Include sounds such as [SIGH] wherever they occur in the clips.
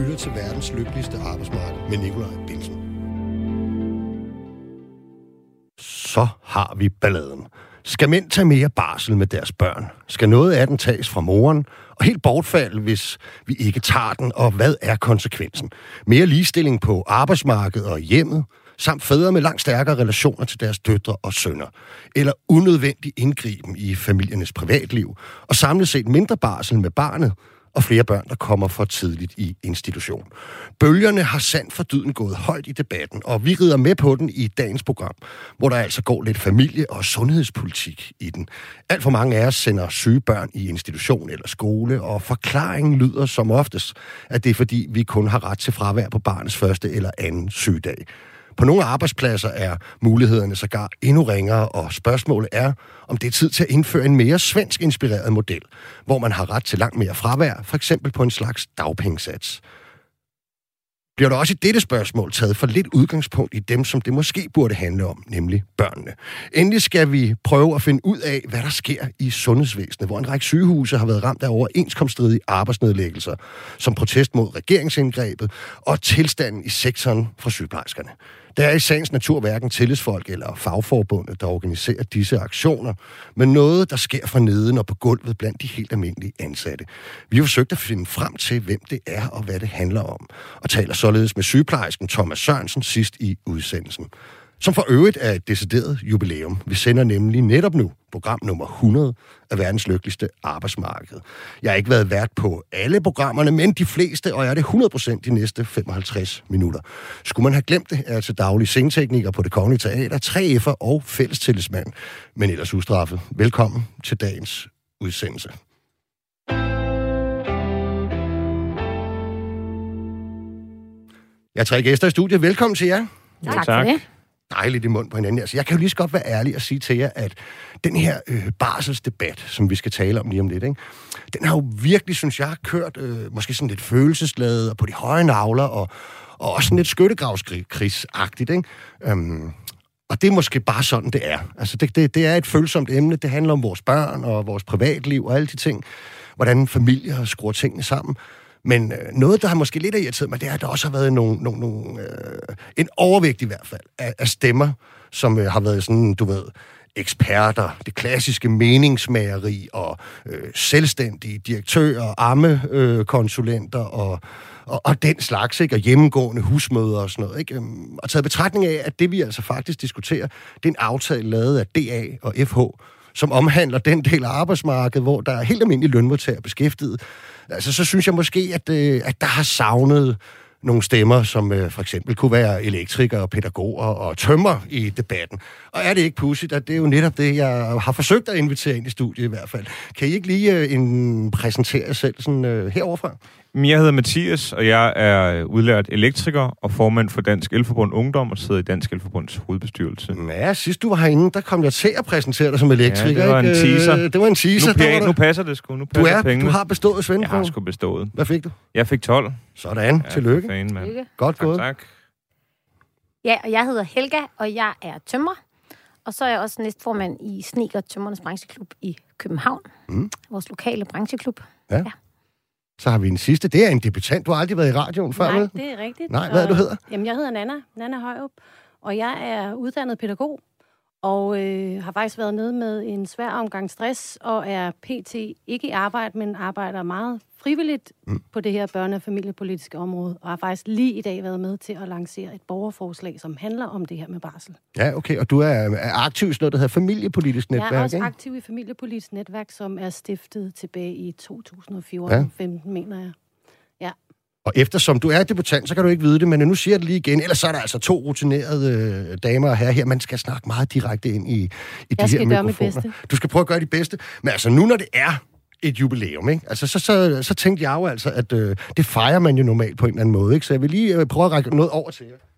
lytter til verdens lykkeligste arbejdsmarked med Nikolaj Bilsen. Så har vi balladen. Skal mænd tage mere barsel med deres børn? Skal noget af den tages fra moren? Og helt bortfald, hvis vi ikke tager den, og hvad er konsekvensen? Mere ligestilling på arbejdsmarkedet og hjemmet? samt fædre med langt stærkere relationer til deres døtre og sønner, eller unødvendig indgriben i familiernes privatliv, og samlet set mindre barsel med barnet, og flere børn, der kommer for tidligt i institution. Bølgerne har sandt for dyden gået højt i debatten, og vi rider med på den i dagens program, hvor der altså går lidt familie- og sundhedspolitik i den. Alt for mange af os sender syge børn i institution eller skole, og forklaringen lyder som oftest, at det er fordi, vi kun har ret til fravær på barnets første eller anden sygedag. På nogle arbejdspladser er mulighederne sågar endnu ringere, og spørgsmålet er, om det er tid til at indføre en mere svensk inspireret model, hvor man har ret til langt mere fravær, for eksempel på en slags dagpengesats bliver der også i dette spørgsmål taget for lidt udgangspunkt i dem, som det måske burde handle om, nemlig børnene. Endelig skal vi prøve at finde ud af, hvad der sker i sundhedsvæsenet, hvor en række sygehuse har været ramt af overenskomststridige arbejdsnedlæggelser, som protest mod regeringsindgrebet og tilstanden i sektoren for sygeplejerskerne. Der er i sagens natur hverken tillidsfolk eller fagforbundet, der organiserer disse aktioner, men noget, der sker fra neden og på gulvet blandt de helt almindelige ansatte. Vi har forsøgt at finde frem til, hvem det er og hvad det handler om, og taler således med sygeplejersken Thomas Sørensen sidst i udsendelsen som for øvrigt er et decideret jubilæum. Vi sender nemlig netop nu program nummer 100 af verdens lykkeligste arbejdsmarked. Jeg har ikke været vært på alle programmerne, men de fleste, og jeg er det 100% de næste 55 minutter. Skulle man have glemt det, er til daglig scenetekniker på det kongelige teater, 3F'er og fællestillidsmand, men ellers ustraffet. Velkommen til dagens udsendelse. Jeg har tre gæster i studiet. Velkommen til jer. Tak, tak. for det dejligt i mund på hinanden. Altså, jeg kan jo lige så godt være ærlig og sige til jer, at den her øh, barselsdebat, som vi skal tale om lige om lidt, ikke? den har jo virkelig, synes jeg, kørt øh, måske sådan lidt følelsesladet og på de høje navler, og, og også sådan lidt skyttegravskrigsagtigt. Ikke? Øhm, og det er måske bare sådan, det er. Altså, det, det, det er et følsomt emne. Det handler om vores børn og vores privatliv og alle de ting. Hvordan familier skruer tingene sammen. Men øh, noget, der har måske lidt irriteret mig, det er, at der også har været nogle, nogle, nogle, øh, en overvægt i hvert fald af, af stemmer, som øh, har været sådan, du ved, eksperter, det klassiske meningsmageri og øh, selvstændige direktører, ammekonsulenter øh, og, og, og den slags, ikke? og hjemmegående husmøder og sådan noget. Ikke? Øhm, og taget betragtning af, at det vi altså faktisk diskuterer, det er en aftale lavet af DA og FH, som omhandler den del af arbejdsmarkedet, hvor der er helt almindelige lønmodtagere beskæftiget, altså, så synes jeg måske, at, øh, at der har savnet nogle stemmer, som øh, for eksempel kunne være elektrikere, pædagoger og tømmer i debatten. Og er det ikke pudsigt, at det er jo netop det, jeg har forsøgt at invitere ind i studiet i hvert fald. Kan I ikke lige øh, en, præsentere jer selv sådan, øh, heroverfra? Jeg hedder Mathias, og jeg er udlært elektriker og formand for Dansk Elforbund Ungdom og sidder i Dansk Elforbunds hovedbestyrelse. Ja, sidst du var herinde, der kom jeg til at præsentere dig som elektriker. Ja, det var en teaser. Øh, det var en teaser. Nu, pæ- nu passer det sgu. Nu passer du, er, pengene. du har bestået Svendborg. Jeg har sgu bestået. Hvad fik du? Jeg fik 12. Sådan. Ja, Tillykke. Fan, man. Godt tak, gået. Tak. Ja, og jeg hedder Helga, og jeg er tømrer. Og så er jeg også næstformand i Sneaker Tømmernes Brancheklub i København. Mm. Vores lokale brancheklub. Ja. ja. Så har vi en sidste. Det er en debutant. Du har aldrig været i radioen før, Nej, det er rigtigt. Nej, hvad er du hedder? Jamen, jeg hedder Nana. Nana Højup. Og jeg er uddannet pædagog. Og øh, har faktisk været nede med en svær omgang stress, og er pt. ikke i arbejde, men arbejder meget frivilligt mm. på det her børne- og familiepolitiske område, og har faktisk lige i dag været med til at lancere et borgerforslag, som handler om det her med barsel. Ja, okay. Og du er, er aktiv i noget, der hedder Familiepolitisk Netværk, Jeg er også ikke? aktiv i Familiepolitisk Netværk, som er stiftet tilbage i 2014-15, ja. mener jeg. Og eftersom du er debutant, så kan du ikke vide det, men nu siger jeg det lige igen. Ellers så er der altså to rutinerede øh, damer og herrer her. Man skal snakke meget direkte ind i, i de her mikrofoner. Du skal prøve at gøre det bedste. Men altså nu, når det er et jubilæum, ikke? Altså, så, så, så tænkte jeg jo altså, at øh, det fejrer man jo normalt på en eller anden måde, ikke? Så jeg vil lige øh, prøve at række noget over til jer.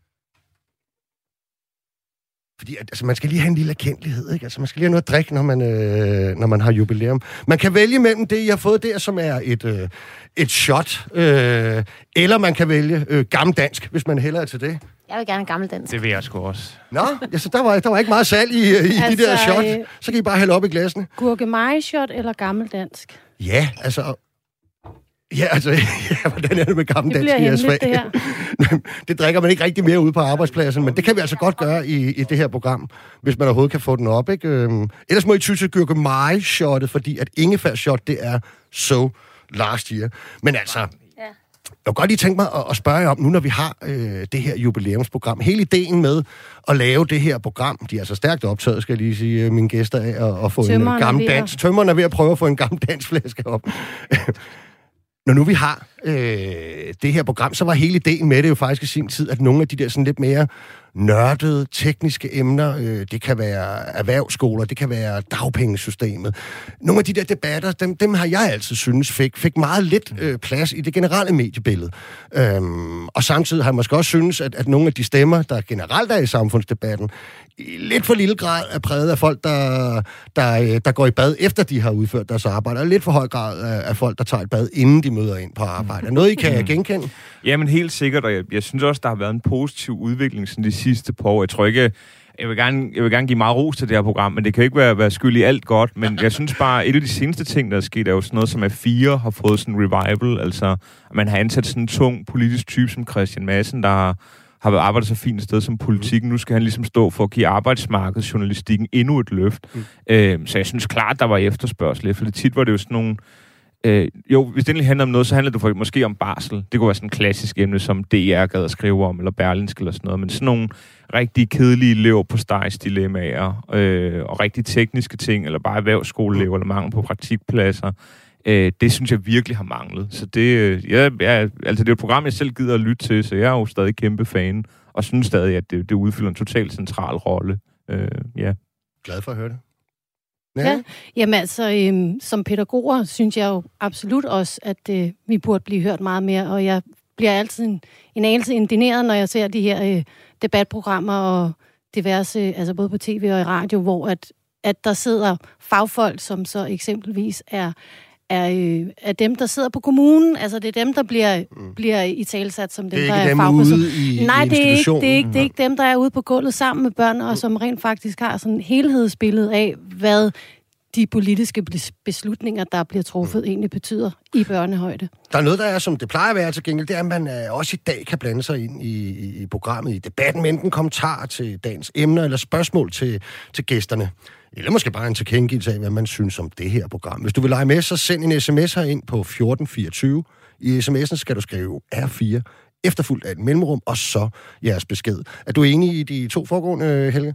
Fordi altså, man skal lige have en lille erkendelighed, ikke? Altså, man skal lige have noget at drikke, når man, øh, når man har jubilæum. Man kan vælge mellem det, jeg har fået der, som er et, øh, et shot, øh, eller man kan vælge øh, gammeldansk, hvis man hellere er til det. Jeg vil gerne gammeldansk. Det vil jeg sgu også. Nå, ja, så der var, der var ikke meget salg i, i altså, de der shot. Øh, så kan I bare hælde op i glasene. Gurkemeje-shot eller gammeldansk? Ja, altså... Ja, altså, [LAUGHS] ja, hvordan er det med gammel Det dansk i jeres fag? det [LAUGHS] det drikker man ikke rigtig mere ude på arbejdspladsen, men det kan vi altså godt gøre i, i det her program, hvis man overhovedet kan få den op, ikke? Øhm, ellers må I ty til Gurkemeje-shottet, fordi at ingefær-shot, det er so last year. Men altså, Ja. jeg kunne godt lige tænke mig at, at spørge jer om, nu når vi har øh, det her jubilæumsprogram, hele ideen med at lave det her program, de er altså stærkt optaget, skal jeg lige sige, øh, mine gæster af, at, at få en Tømmeren er gammel ved at- dans. Tømmeren er ved at prøve at få en gammel dansflaske op. [LAUGHS] Når nu vi har øh, det her program, så var hele ideen med det jo faktisk i sin tid, at nogle af de der sådan lidt mere nørdede tekniske emner, øh, det kan være erhvervsskoler, det kan være dagpengesystemet. Nogle af de der debatter, dem, dem har jeg altid synes fik, fik meget lidt øh, plads i det generelle mediebillede. Øhm, og samtidig har jeg måske også synes, at, at nogle af de stemmer, der generelt er i samfundsdebatten, i lidt for lille grad er præget af folk, der, der, øh, der går i bad efter de har udført deres arbejde, og lidt for høj grad af, af folk, der tager et bad, inden de møder ind på arbejde. Er noget, I kan genkende? Jamen helt sikkert, og jeg, jeg synes også, der har været en positiv udvikling sådan de sidste par år. Jeg tror ikke, jeg vil gerne, jeg vil gerne give meget ros til det her program, men det kan ikke være, være skyld i alt godt. Men jeg synes bare, et af de seneste ting, der er sket, er jo sådan noget, som at fire har fået sådan en revival. Altså, at man har ansat sådan en tung politisk type som Christian Madsen, der har, har arbejdet så fint et sted som politikken. Nu skal han ligesom stå for at give arbejdsmarkedsjournalistikken endnu et løft. Mm. Øh, så jeg synes klart, der var efterspørgsel. For det tit var det jo sådan nogle Øh, jo, hvis det endelig handler om noget, så handler det for, måske om barsel. Det kunne være sådan et klassisk emne, som DR gad at skrive om, eller Berlinsk eller sådan noget. Men sådan nogle rigtig kedelige lever på dilemmaer øh, og rigtig tekniske ting, eller bare erhvervsskoleelever, eller mangel på praktikpladser, øh, det synes jeg virkelig har manglet. Så det, øh, jeg, jeg, altså det er et program, jeg selv gider at lytte til, så jeg er jo stadig kæmpe fan, og synes stadig, at det, det udfylder en totalt central rolle. Øh, ja. Glad for at høre det. Ja. Jamen altså, øhm, som pædagoger synes jeg jo absolut også, at øh, vi burde blive hørt meget mere, og jeg bliver altid en, en anelse indineret, når jeg ser de her øh, debatprogrammer og diverse, øh, altså både på tv og i radio, hvor at, at der sidder fagfolk, som så eksempelvis er er, øh, er dem, der sidder på kommunen. Altså, det er dem, der bliver, mm. bliver i talsat som dem, Det er der er dem fagpersoner. ude i, Nej, i det er, ikke, det, er ikke, det er ikke dem, der er ude på gulvet sammen med børn, og som rent faktisk har sådan et helhedsbillede af, hvad de politiske bes- beslutninger, der bliver truffet, egentlig betyder i børnehøjde. Der er noget, der er, som det plejer at være til gengæld, det er, at man øh, også i dag kan blande sig ind i, i, i programmet, i debatten, med enten kommentarer til dagens emner eller spørgsmål til, til gæsterne. Eller måske bare en tilkendegivelse af, hvad man synes om det her program. Hvis du vil lege med, så send en sms ind på 1424. I sms'en skal du skrive R4, efterfulgt af et mellemrum, og så jeres besked. Er du enig i de to foregående, Helge?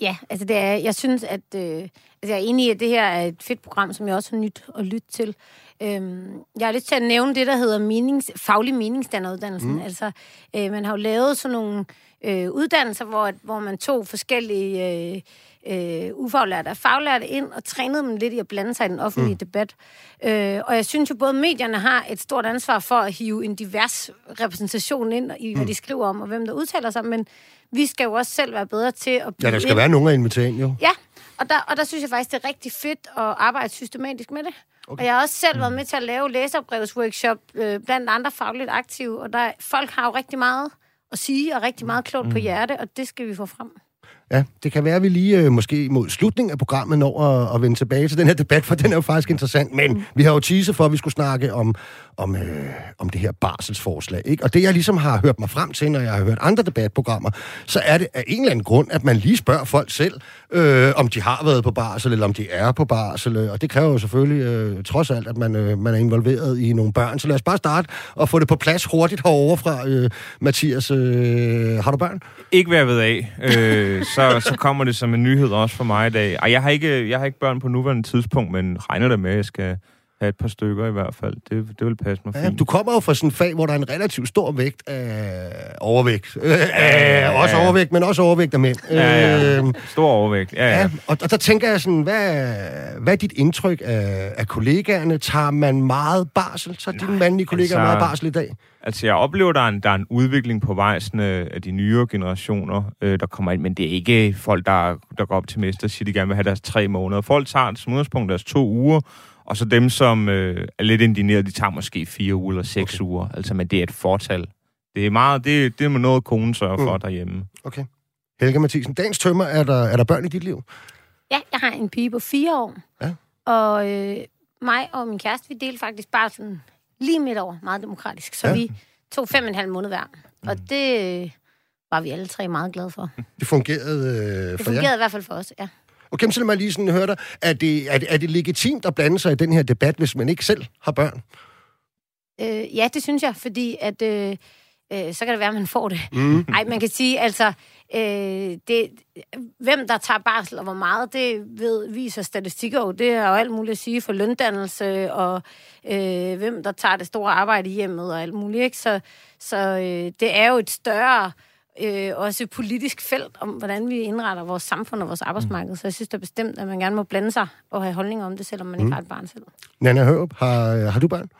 Ja, altså det er, jeg synes, at øh, altså jeg er enig i, at det her er et fedt program, som jeg også har nyt at lytte til. Øhm, jeg har lyst til at nævne det, der hedder menings, faglig meningsdanneruddannelsen. Mm. Altså, øh, man har jo lavet sådan nogle øh, uddannelser, hvor, hvor man tog forskellige øh, øh, ufaglærte og faglærte ind og trænede dem lidt i at blande sig i den offentlige mm. debat. Øh, og jeg synes jo, både medierne har et stort ansvar for at hive en divers repræsentation ind i, hvad de skriver om, og hvem der udtaler sig, men vi skal jo også selv være bedre til at Ja, der skal ind. være nogen at invitere ind, jo. Ja, og der, og der synes jeg faktisk, det er rigtig fedt at arbejde systematisk med det. Okay. Og jeg har også selv været med til at lave læserbrevsworkshop øh, blandt andre fagligt aktive, og der, folk har jo rigtig meget at sige, og rigtig meget klogt mm. på hjerte, og det skal vi få frem. Ja, det kan være, at vi lige øh, måske mod slutningen af programmet når at, at vende tilbage til den her debat, for den er jo faktisk interessant. Men mm. vi har jo teaset for, at vi skulle snakke om, om, øh, om det her barselsforslag. Ikke? Og det, jeg ligesom har hørt mig frem til, når jeg har hørt andre debatprogrammer, så er det af en eller anden grund, at man lige spørger folk selv, øh, om de har været på barsel, eller om de er på barsel. Og det kræver jo selvfølgelig, øh, trods alt, at man, øh, man er involveret i nogle børn. Så lad os bare starte og få det på plads hurtigt herovre fra øh, Mathias. Øh, har du børn? Ikke hvad jeg ved af. Øh, [LAUGHS] så, så kommer det som en nyhed også for mig i dag. Ej, jeg har ikke, jeg har ikke børn på nuværende tidspunkt, men regner da med, at jeg skal have et par stykker i hvert fald. Det, det vil passe mig Ja, fint. du kommer jo fra sådan en fag, hvor der er en relativt stor vægt af overvægt. Øh, ja, også overvægt, men også overvægt af mænd. Ja, ja. Øh, Stor overvægt. Ja, ja. ja, og, og der tænker jeg sådan, hvad, hvad er dit indtryk af, af kollegaerne? Tager man meget barsel? Tager dine mandlige kollegaer altså- meget barsel i dag? Altså, jeg oplever, der er en, der er en udvikling på vej sådan, øh, af de nyere generationer, øh, der kommer ind, men det er ikke folk, der, der går op til mester og siger, de gerne vil have deres tre måneder. Folk tager som udgangspunkt deres to uger, og så dem, som øh, er lidt indigneret, de tager måske fire uger eller seks okay. uger. Altså, men det er et fortal. Det er meget, det, det er noget, konen sørger for Mm. derhjemme. Okay. Helga Mathisen, dagens tømmer, er der, er der børn i dit liv? Ja, jeg har en pige på fire år. Ja. Og øh, mig og min kæreste, vi delte faktisk bare sådan lige midt over, meget demokratisk. Så Ja. vi tog fem og en halv måned hver. Og det øh, var vi alle tre meget glade for. Det fungerede øh, Det for jer? fungerede i hvert fald for os, ja. Okay, så lad mig lige sådan høre dig. Er det, er, det, er det legitimt at blande sig i den her debat, hvis man ikke selv har børn? Øh, ja, det synes jeg, fordi at, øh, øh, så kan det være, at man får det. Mm. [LAUGHS] Nej, man kan sige, altså, øh, det, hvem der tager barsel og hvor meget, det ved, viser statistikker jo. Det er jo alt muligt at sige for løndannelse, og øh, hvem der tager det store arbejde i hjemmet og alt muligt. Ikke? Så, så øh, det er jo et større, øh, også politisk felt om, hvordan vi indretter vores samfund og vores arbejdsmarked. Så jeg synes da bestemt, at man gerne må blande sig og have holdninger om det, selvom man ikke har et barn selv. Nana Hørup, har, har du børn?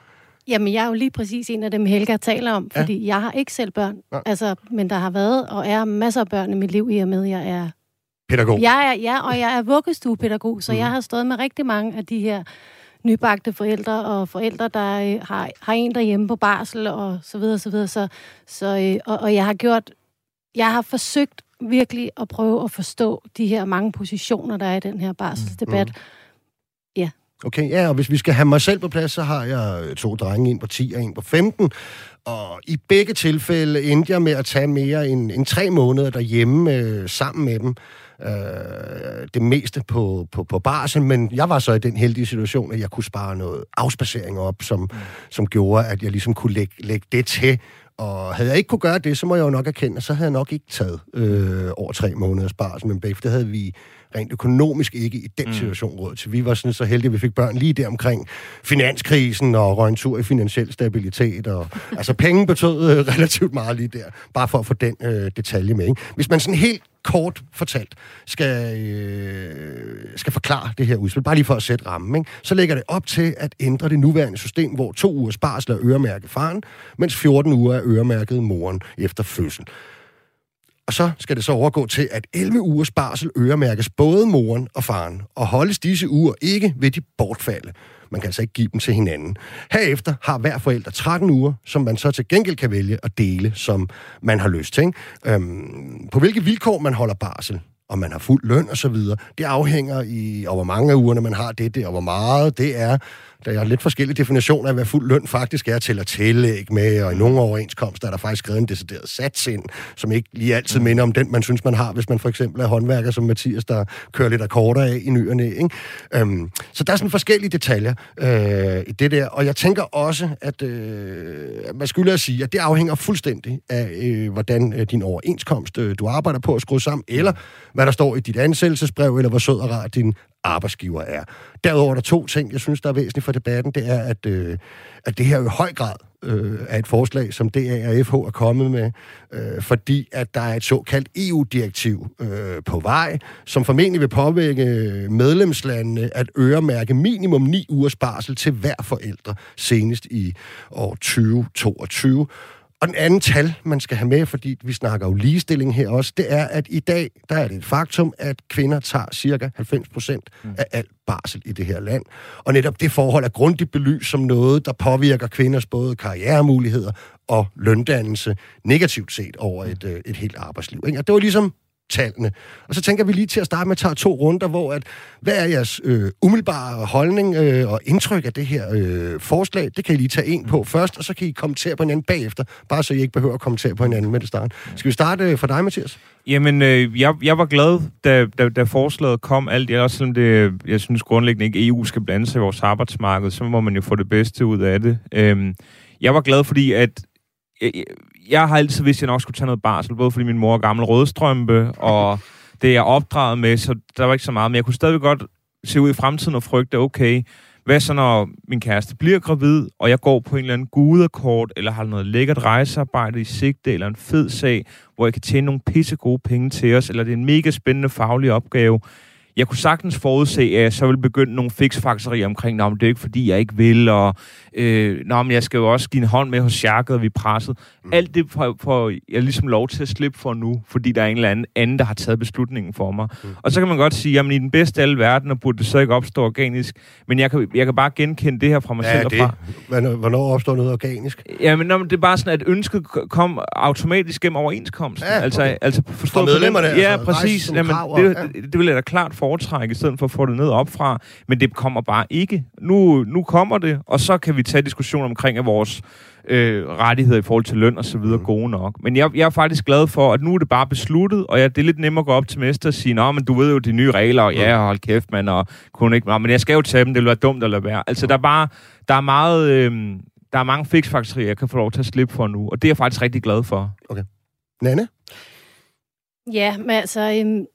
Jamen, jeg er jo lige præcis en af dem, Helga taler om, fordi ja. jeg har ikke selv børn. Nej. Altså, men der har været og er masser af børn i mit liv, i og med, at jeg er Pædagog. Jeg er, ja, og jeg er vuggestuepædagog, så mm. jeg har stået med rigtig mange af de her nybagte forældre og forældre, der øh, har, har en derhjemme på barsel og så videre, så videre. Så, så, øh, og, og jeg har gjort, jeg har forsøgt virkelig at prøve at forstå de her mange positioner, der er i den her barselsdebat. Mm. Okay, ja, og hvis vi skal have mig selv på plads, så har jeg to drenge, en på 10 og en på 15. Og i begge tilfælde endte jeg med at tage mere end, end tre måneder derhjemme øh, sammen med dem. Øh, det meste på, på, på barsel, men jeg var så i den heldige situation, at jeg kunne spare noget afspacering op, som, mm. som gjorde, at jeg ligesom kunne lægge, lægge det til. Og havde jeg ikke kunne gøre det, så må jeg jo nok erkende, at så havde jeg nok ikke taget øh, over tre måneders barsel, men bagefter havde vi rent økonomisk ikke i den situation råd til. Vi var sådan så heldige, at vi fik børn lige der omkring finanskrisen og røg en tur i finansiel stabilitet. Og, [LAUGHS] altså penge betød øh, relativt meget lige der, bare for at få den øh, detalje med. Ikke? Hvis man sådan helt kort fortalt skal, øh, skal forklare det her udspil, bare lige for at sætte rammen, ikke? så lægger det op til at ændre det nuværende system, hvor to ugers barsel er øremærket faren, mens 14 uger er øremærket moren efter fødsel. Og så skal det så overgå til, at 11 ugers barsel øremærkes både moren og faren, og holdes disse uger ikke ved de bortfalde. Man kan altså ikke give dem til hinanden. Herefter har hver forælder 13 uger, som man så til gengæld kan vælge at dele, som man har lyst til. Ikke? Øhm, på hvilke vilkår man holder barsel, om man har fuld løn og så videre, det afhænger i, og hvor mange af ugerne man har det, det og hvor meget det er. Der er lidt forskellige definitioner af, hvad fuld løn faktisk er til at tillægge med, og i nogle overenskomster er der faktisk skrevet en decideret sats ind, som ikke lige altid minder om den, man synes, man har, hvis man for eksempel er håndværker som Mathias, der kører lidt akkorder af i nyerne. Ikke? Øhm, så der er sådan forskellige detaljer øh, i det der, og jeg tænker også, at øh, man skylder at sige, at det afhænger fuldstændig af, øh, hvordan øh, din overenskomst, øh, du arbejder på at skrue sammen, eller hvad der står i dit ansættelsesbrev, eller hvor sød og rar din arbejdsgiver er. Derudover er der to ting, jeg synes, der er væsentligt for debatten. Det er, at, øh, at det her jo i høj grad øh, er et forslag, som DA og FH er kommet med, øh, fordi at der er et såkaldt EU-direktiv øh, på vej, som formentlig vil påvirke medlemslandene at øremærke minimum 9 ugers barsel til hver forældre senest i år 2022. Og den anden tal, man skal have med, fordi vi snakker jo ligestilling her også, det er, at i dag, der er det et faktum, at kvinder tager cirka 90 procent af al barsel i det her land. Og netop det forhold er grundigt belyst som noget, der påvirker kvinders både karrieremuligheder og løndannelse negativt set over et, øh, et helt arbejdsliv. Ikke? Og det var ligesom tallene. Og så tænker vi lige til at starte med at tage to runder, hvor at, hvad er jeres øh, umiddelbare holdning øh, og indtryk af det her øh, forslag? Det kan I lige tage en på først, og så kan I kommentere på hinanden bagefter, bare så I ikke behøver at kommentere på hinanden med det start. Skal vi starte øh, for dig, Mathias? Jamen, øh, jeg, jeg var glad, da, da, da forslaget kom alt. i også selvom det, jeg synes grundlæggende ikke, EU skal blande sig i vores arbejdsmarked, så må man jo få det bedste ud af det. Øh, jeg var glad, fordi at øh, jeg, har altid vidst, at jeg nok skulle tage noget barsel, både fordi min mor er gammel rødstrømpe, og det er opdraget med, så der var ikke så meget. Men jeg kunne stadig godt se ud i fremtiden og frygte, okay, hvad så når min kæreste bliver gravid, og jeg går på en eller anden gudekort, eller har noget lækkert rejsearbejde i sigte, eller en fed sag, hvor jeg kan tjene nogle pisse gode penge til os, eller det er en mega spændende faglig opgave. Jeg kunne sagtens forudse, at jeg så vil begynde nogle fiksfakserier omkring, men det er ikke fordi, jeg ikke vil, og øh, Nå, men jeg skal jo også give en hånd med hos sjakket, og vi er presset. Mm. Alt det får, får jeg ligesom lov til at slippe for nu, fordi der er en eller anden, anden der har taget beslutningen for mig. Mm. Og så kan man godt sige, jamen i den bedste af alle verdener burde det så ikke opstå organisk, men jeg kan, jeg kan bare genkende det her fra mig selv og fra. Hvornår, opstår noget organisk? Jamen, nå, men det er bare sådan, at ønsket kom automatisk gennem overenskomsten. Ja, altså, okay. altså forstå Fra medlemmerne, Ja, altså, præcis. Jamen, det, ja. det, det vil jeg da klart foretrække, i stedet for at få det ned opfra, men det kommer bare ikke. Nu, nu kommer det, og så kan vi tage diskussion omkring, at vores øh, rettigheder i forhold til løn og så videre mm. gode nok. Men jeg, jeg er faktisk glad for, at nu er det bare besluttet, og jeg, det er lidt nemmere at gå op til mester og sige, Nå, men du ved jo de nye regler, og ja, hold kæft, mand, og kunne ikke, men jeg skal jo tage dem, det vil være dumt at lade være. Altså, der er bare, der er meget, øh, der er mange fix jeg kan få lov til at slippe for nu, og det er jeg faktisk rigtig glad for. Okay. Nanne? Ja, men altså, øhm,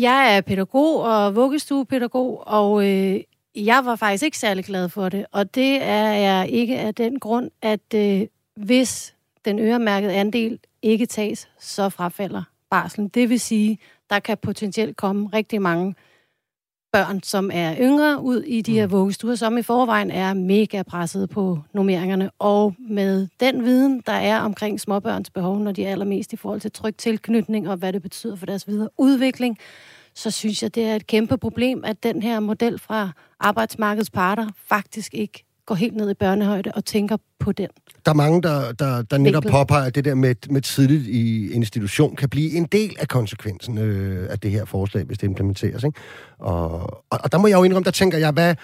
jeg er pædagog og vuggestuepædagog, og øh, jeg var faktisk ikke særlig glad for det. Og det er jeg ikke af den grund, at øh, hvis den øremærkede andel ikke tages, så frafalder barslen. Det vil sige, der kan potentielt komme rigtig mange børn, som er yngre, ud i de her mm. vuggestuer, som i forvejen er mega presset på nummeringerne. Og med den viden, der er omkring småbørns behov, når de er allermest i forhold til tryg tilknytning og hvad det betyder for deres videre udvikling, så synes jeg, det er et kæmpe problem, at den her model fra arbejdsmarkedets parter faktisk ikke går helt ned i børnehøjde og tænker på den. Der er mange, der, der, der netop påpeger, at det der med, med tidligt i institution kan blive en del af konsekvensen øh, af det her forslag, hvis det implementeres. Ikke? Og, og, og der må jeg jo indrømme, der tænker jeg, hvad,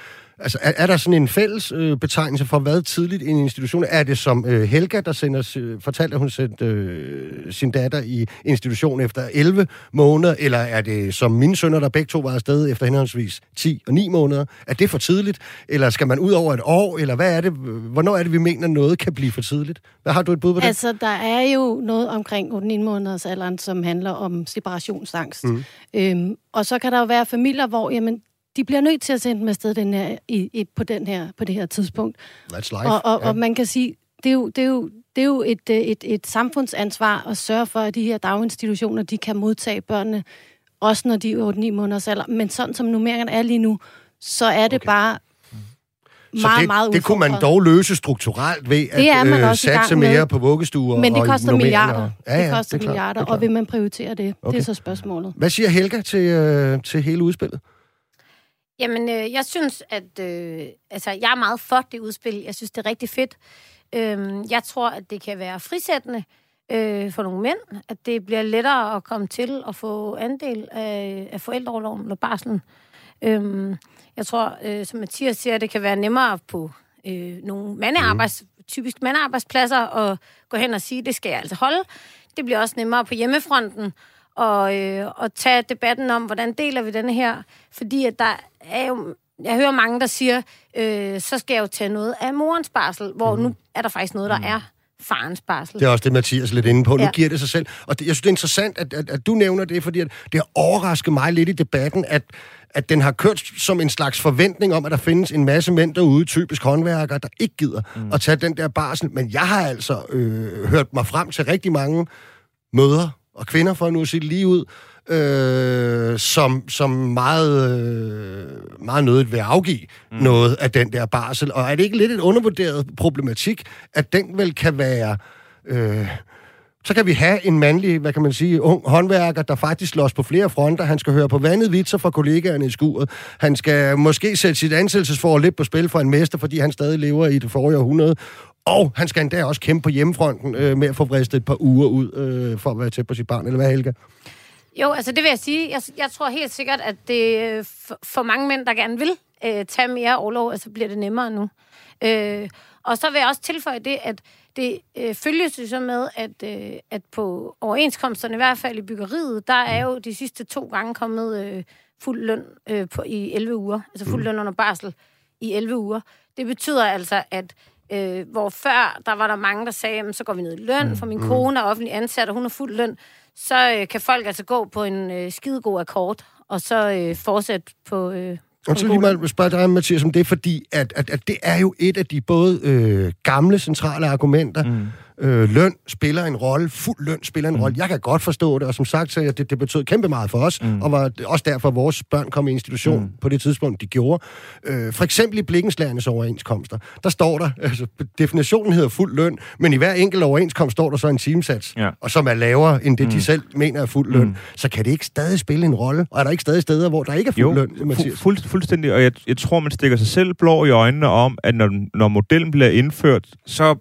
Altså, er, er der sådan en fælles øh, betegnelse for, hvad tidligt i en institution? Er det som øh, Helga, der sender, øh, fortalte, at hun sendte øh, sin datter i institution efter 11 måneder, eller er det som mine sønner, der begge to var afsted efter henholdsvis 10 og 9 måneder? Er det for tidligt? Eller skal man ud over et år? Eller hvad er det? Hvornår er det, vi mener, noget kan blive for tidligt? Hvad har du et bud på det? Altså, der er jo noget omkring 8-9 måneders alderen, som handler om separationsangst. Mm. Øhm, og så kan der jo være familier, hvor jamen, de bliver nødt til at sende dem afsted den her, i, i, på, den her, på det her tidspunkt. That's life. Og, og, ja. og man kan sige, det er jo, det er jo, det er jo et, et, et samfundsansvar at sørge for, at de her daginstitutioner, de kan modtage børnene, også når de er 8-9 måneders alder. Men sådan som nummeringerne er lige nu, så er det okay. bare meget, så det, meget det kunne man dog løse strukturelt ved at er man øh, satse mere på vuggestuer Men det koster milliarder. Ja, ja, det koster det milliarder, og vil man prioritere det? Okay. Det er så spørgsmålet. Hvad siger Helga til, øh, til hele udspillet? Jamen, øh, jeg synes, at øh, altså, jeg er meget for det udspil. Jeg synes, det er rigtig fedt. Øh, jeg tror, at det kan være frisættende øh, for nogle mænd, at det bliver lettere at komme til at få andel af, af forældreoverloven eller barslen. Øh, jeg tror, øh, som Mathias siger, det kan være nemmere på øh, nogle mandearbejds, mm. typisk mandearbejdspladser at gå hen og sige, det skal jeg altså holde. Det bliver også nemmere på hjemmefronten og, øh, og tage debatten om, hvordan deler vi denne her. Fordi at der er jo... Jeg hører mange, der siger, øh, så skal jeg jo tage noget af morens barsel, hvor mm. nu er der faktisk noget, der mm. er farens barsel. Det er også det, Mathias er lidt inde på. Ja. Nu giver det sig selv. Og det, jeg synes, det er interessant, at, at, at du nævner det, fordi at det har overrasket mig lidt i debatten, at, at den har kørt som en slags forventning om, at der findes en masse mænd derude, typisk håndværkere, der ikke gider mm. at tage den der barsel. Men jeg har altså øh, hørt mig frem til rigtig mange møder og kvinder, for nu at sige lige ud, øh, som, som meget, øh, meget nødigt vil afgive mm. noget af den der barsel. Og er det ikke lidt et undervurderet problematik, at den vel kan være... Øh, så kan vi have en mandlig, hvad kan man sige, ung håndværker, der faktisk slås på flere fronter. Han skal høre på vandet vitser fra kollegaerne i skuret. Han skal måske sætte sit ansættelsesforhold lidt på spil for en mester, fordi han stadig lever i det forrige århundrede. Og han skal endda også kæmpe på hjemmefronten øh, med at få vristet et par uger ud øh, for at være tæt på sit barn. Eller hvad, Helga? Jo, altså det vil jeg sige. Jeg, jeg tror helt sikkert, at det øh, for, for mange mænd, der gerne vil øh, tage mere overlov, altså bliver det nemmere nu. Øh, og så vil jeg også tilføje det, at det øh, følges jo så med, at, øh, at på overenskomsterne, i hvert fald i byggeriet, der er jo de sidste to gange kommet øh, fuld løn øh, på, i 11 uger. Altså fuld mm. løn under barsel i 11 uger. Det betyder altså, at Øh, hvor før, der var der mange, der sagde, jamen, så går vi ned i løn, mm. for min mm. kone er offentlig ansat, og hun har fuld løn. Så øh, kan folk altså gå på en øh, skidegod akkord, og så øh, fortsætte på... Øh, og så lige mal spørge dig, Mathias, om det er fordi, at, at, at det er jo et af de både øh, gamle centrale argumenter, mm Øh, løn spiller en rolle, fuld løn spiller en mm. rolle. Jeg kan godt forstå det, og som sagt, så det, det betød kæmpe meget for os, mm. og var også derfor, vores børn kom i institution mm. på det tidspunkt, de gjorde. Øh, for eksempel i Blikkenslærernes overenskomster, der står der, [LAUGHS] altså definitionen hedder fuld løn, men i hver enkelt overenskomst står der så en timesats, ja. og som er lavere end det, mm. de selv mener er fuld løn. Mm. Så kan det ikke stadig spille en rolle? Og er der ikke stadig steder, hvor der ikke er fuld jo, løn? Fu- fuld, fuldstændig, og jeg, jeg tror, man stikker sig selv blå i øjnene om, at når, når modellen bliver indført, så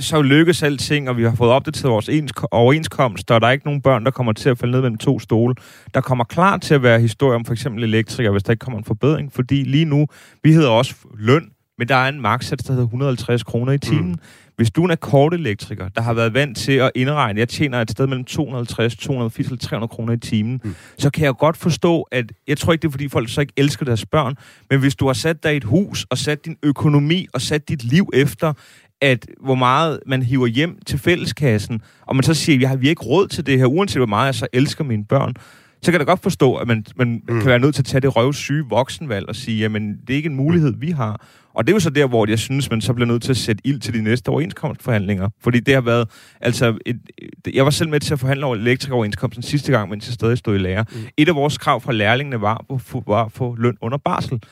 så lykkes alting, og vi har fået opdateret vores overenskomst, og der er ikke nogen børn, der kommer til at falde ned mellem to stole. Der kommer klart til at være historie om for eksempel elektrikere, hvis der ikke kommer en forbedring, fordi lige nu, vi hedder også løn, men der er en maksats, der hedder 150 kroner i timen. Mm. Hvis du er en akkordelektriker, der har været vant til at indregne, jeg tjener et sted mellem 250, 280 eller 300 kroner i timen, mm. så kan jeg godt forstå, at jeg tror ikke, det er, fordi folk så ikke elsker deres børn, men hvis du har sat dig i et hus og sat din økonomi og sat dit liv efter, at hvor meget man hiver hjem til fælleskassen, og man så siger, at vi har ikke råd til det her, uanset hvor meget jeg så elsker mine børn, så kan jeg da godt forstå, at man, man mm. kan være nødt til at tage det røvsyge voksenvalg og sige, jamen, det er ikke en mulighed, vi har. Og det er jo så der, hvor jeg synes, man så bliver nødt til at sætte ild til de næste overenskomstforhandlinger. Fordi det har været, altså, et, jeg var selv med til at forhandle over elektrikeroverenskomsten sidste gang, mens jeg stadig stod i lære. Mm. Et af vores krav fra lærlingene var, var at få løn under barsel.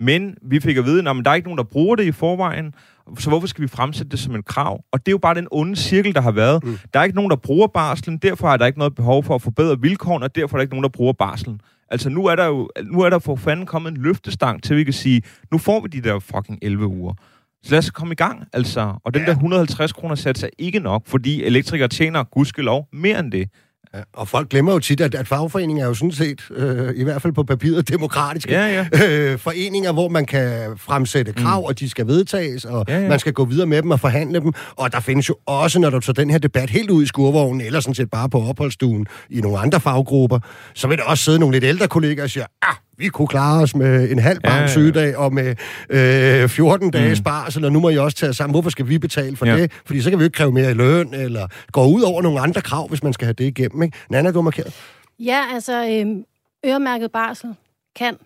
Men vi fik at vide, at der er ikke nogen, der bruger det i forvejen, så hvorfor skal vi fremsætte det som en krav? Og det er jo bare den onde cirkel, der har været. Mm. Der er ikke nogen, der bruger barslen, derfor er der ikke noget behov for at forbedre vilkårene, og derfor er der ikke nogen, der bruger barslen. Altså nu er der jo nu er der for fanden kommet en løftestang til, vi kan sige, nu får vi de der fucking 11 uger. Så lad os komme i gang, altså. Og den ja. der 150 kroner sats er ikke nok, fordi elektrikere tjener gudskelov mere end det. Ja, og folk glemmer jo tit, at, at fagforeninger er jo sådan set, øh, i hvert fald på papiret, demokratiske ja, ja. Øh, foreninger, hvor man kan fremsætte mm. krav, mm. og de skal vedtages, og ja, ja. man skal gå videre med dem og forhandle dem. Og der findes jo også, når du tager den her debat helt ud i skurvognen, eller sådan set bare på opholdsstuen i nogle andre faggrupper, så vil der også sidde nogle lidt ældre kolleger og sige, ah, vi kunne klare os med en halv barn ja, sygedag og med øh, 14 dages mm. barsel, og nu må I også tage sammen. Hvorfor skal vi betale for ja. det? Fordi så kan vi jo ikke kræve mere i løn, eller gå ud over nogle andre krav, hvis man skal have det igennem. Ikke? Nana, du markeret. Ja, altså øh, øremærket barsel kan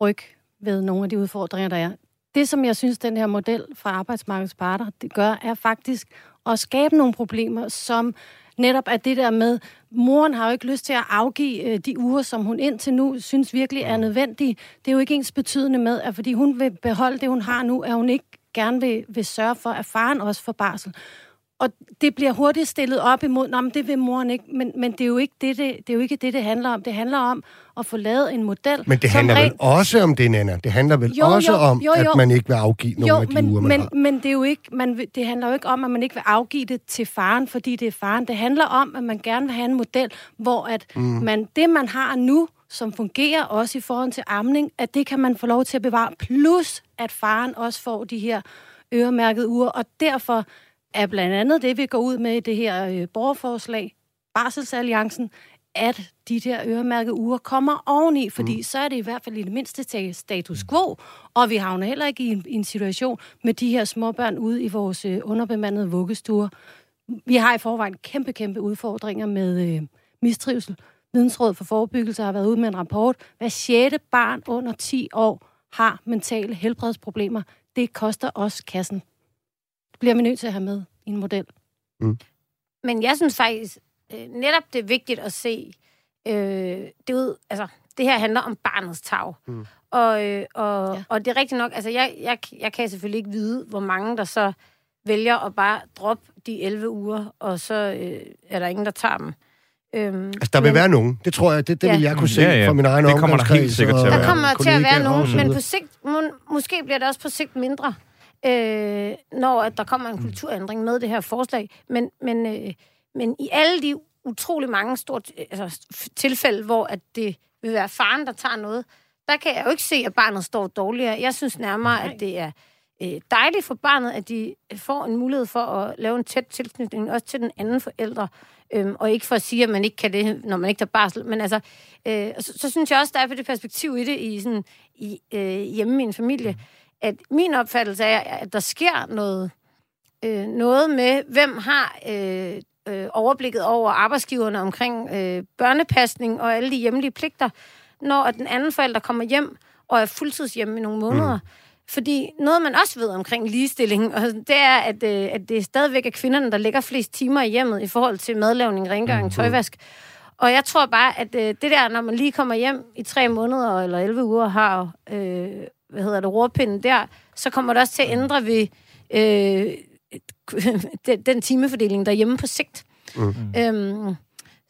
rykke ved nogle af de udfordringer, der er. Det, som jeg synes, den her model fra arbejdsmarkedets parter det gør, er faktisk at skabe nogle problemer, som netop at det der med, moren har jo ikke lyst til at afgive øh, de uger, som hun indtil nu synes virkelig er nødvendige. Det er jo ikke ens betydende med, at fordi hun vil beholde det, hun har nu, at hun ikke gerne vil, vil sørge for, at faren også får barsel. Og det bliver hurtigt stillet op imod, nej, men det vil moren ikke, men, men det, er jo ikke det, det, det er jo ikke det, det handler om. Det handler om at få lavet en model. Men det handler vel også om det, Nana? Det handler vel jo, også jo, om, jo, jo. at man ikke vil afgive nogle jo, af de men, uger, man men, har? men det, er jo ikke, man, det handler jo ikke om, at man ikke vil afgive det til faren, fordi det er faren. Det handler om, at man gerne vil have en model, hvor at mm. man, det, man har nu, som fungerer også i forhold til amning, at det kan man få lov til at bevare, plus at faren også får de her øremærkede uger, og derfor er blandt andet det, vi går ud med i det her øh, borgerforslag, Barselsalliancen, at de der øremærkede uger kommer oveni, fordi mm. så er det i hvert fald i det mindste status quo, og vi havner heller ikke i en, i en situation med de her småbørn ude i vores øh, underbemandede vuggestuer. Vi har i forvejen kæmpe, kæmpe udfordringer med øh, mistrivsel. Vidensråd for Forebyggelse har været ude med en rapport. Hver sjette barn under 10 år har mentale helbredsproblemer. Det koster os kassen bliver vi nødt til at have med i en model. Mm. Men jeg synes faktisk, øh, netop det er vigtigt at se, øh, det, ud, altså, det her handler om barnets tag. Mm. Og, øh, og, ja. og det er rigtigt nok, altså jeg, jeg, jeg kan selvfølgelig ikke vide, hvor mange der så vælger at bare droppe de 11 uger, og så øh, er der ingen, der tager dem. Øhm, altså, der vil men, være nogen. Det tror jeg, det, det ja. vil jeg kunne se ja, ja. fra min egen Det kommer der helt sikkert til at være. Der kommer til at være nogen, men på sigt, må, måske bliver det også på sigt mindre øh, når at der kommer en mm. kulturændring med det her forslag. Men, men, øh, men i alle de utrolig mange store altså, tilfælde, hvor at det vil være faren, der tager noget, der kan jeg jo ikke se, at barnet står dårligere. Jeg synes nærmere, Nej. at det er øh, dejligt for barnet, at de får en mulighed for at lave en tæt tilknytning også til den anden forælder. Øhm, og ikke for at sige, at man ikke kan det, når man ikke tager barsel. Men altså, øh, så, så synes jeg også, der er det perspektiv i det i, sådan, i, øh, hjemme i en familie. Mm at min opfattelse er, at der sker noget, øh, noget med, hvem har øh, øh, overblikket over arbejdsgiverne omkring øh, børnepasning og alle de hjemlige pligter, når den anden forælder kommer hjem og er fuldtidshjemme i nogle måneder. Mm. Fordi noget, man også ved omkring ligestilling, det er, at, øh, at det stadigvæk er kvinderne, der lægger flest timer i hjemmet i forhold til madlavning, rengøring, mm. Og jeg tror bare, at øh, det der, når man lige kommer hjem i tre måneder eller 11 uger, har øh, hvad hedder det, rorpinden der, så kommer det også til at ændre ved øh, [LAUGHS] den, den timefordeling derhjemme på sigt. Mm. Øhm,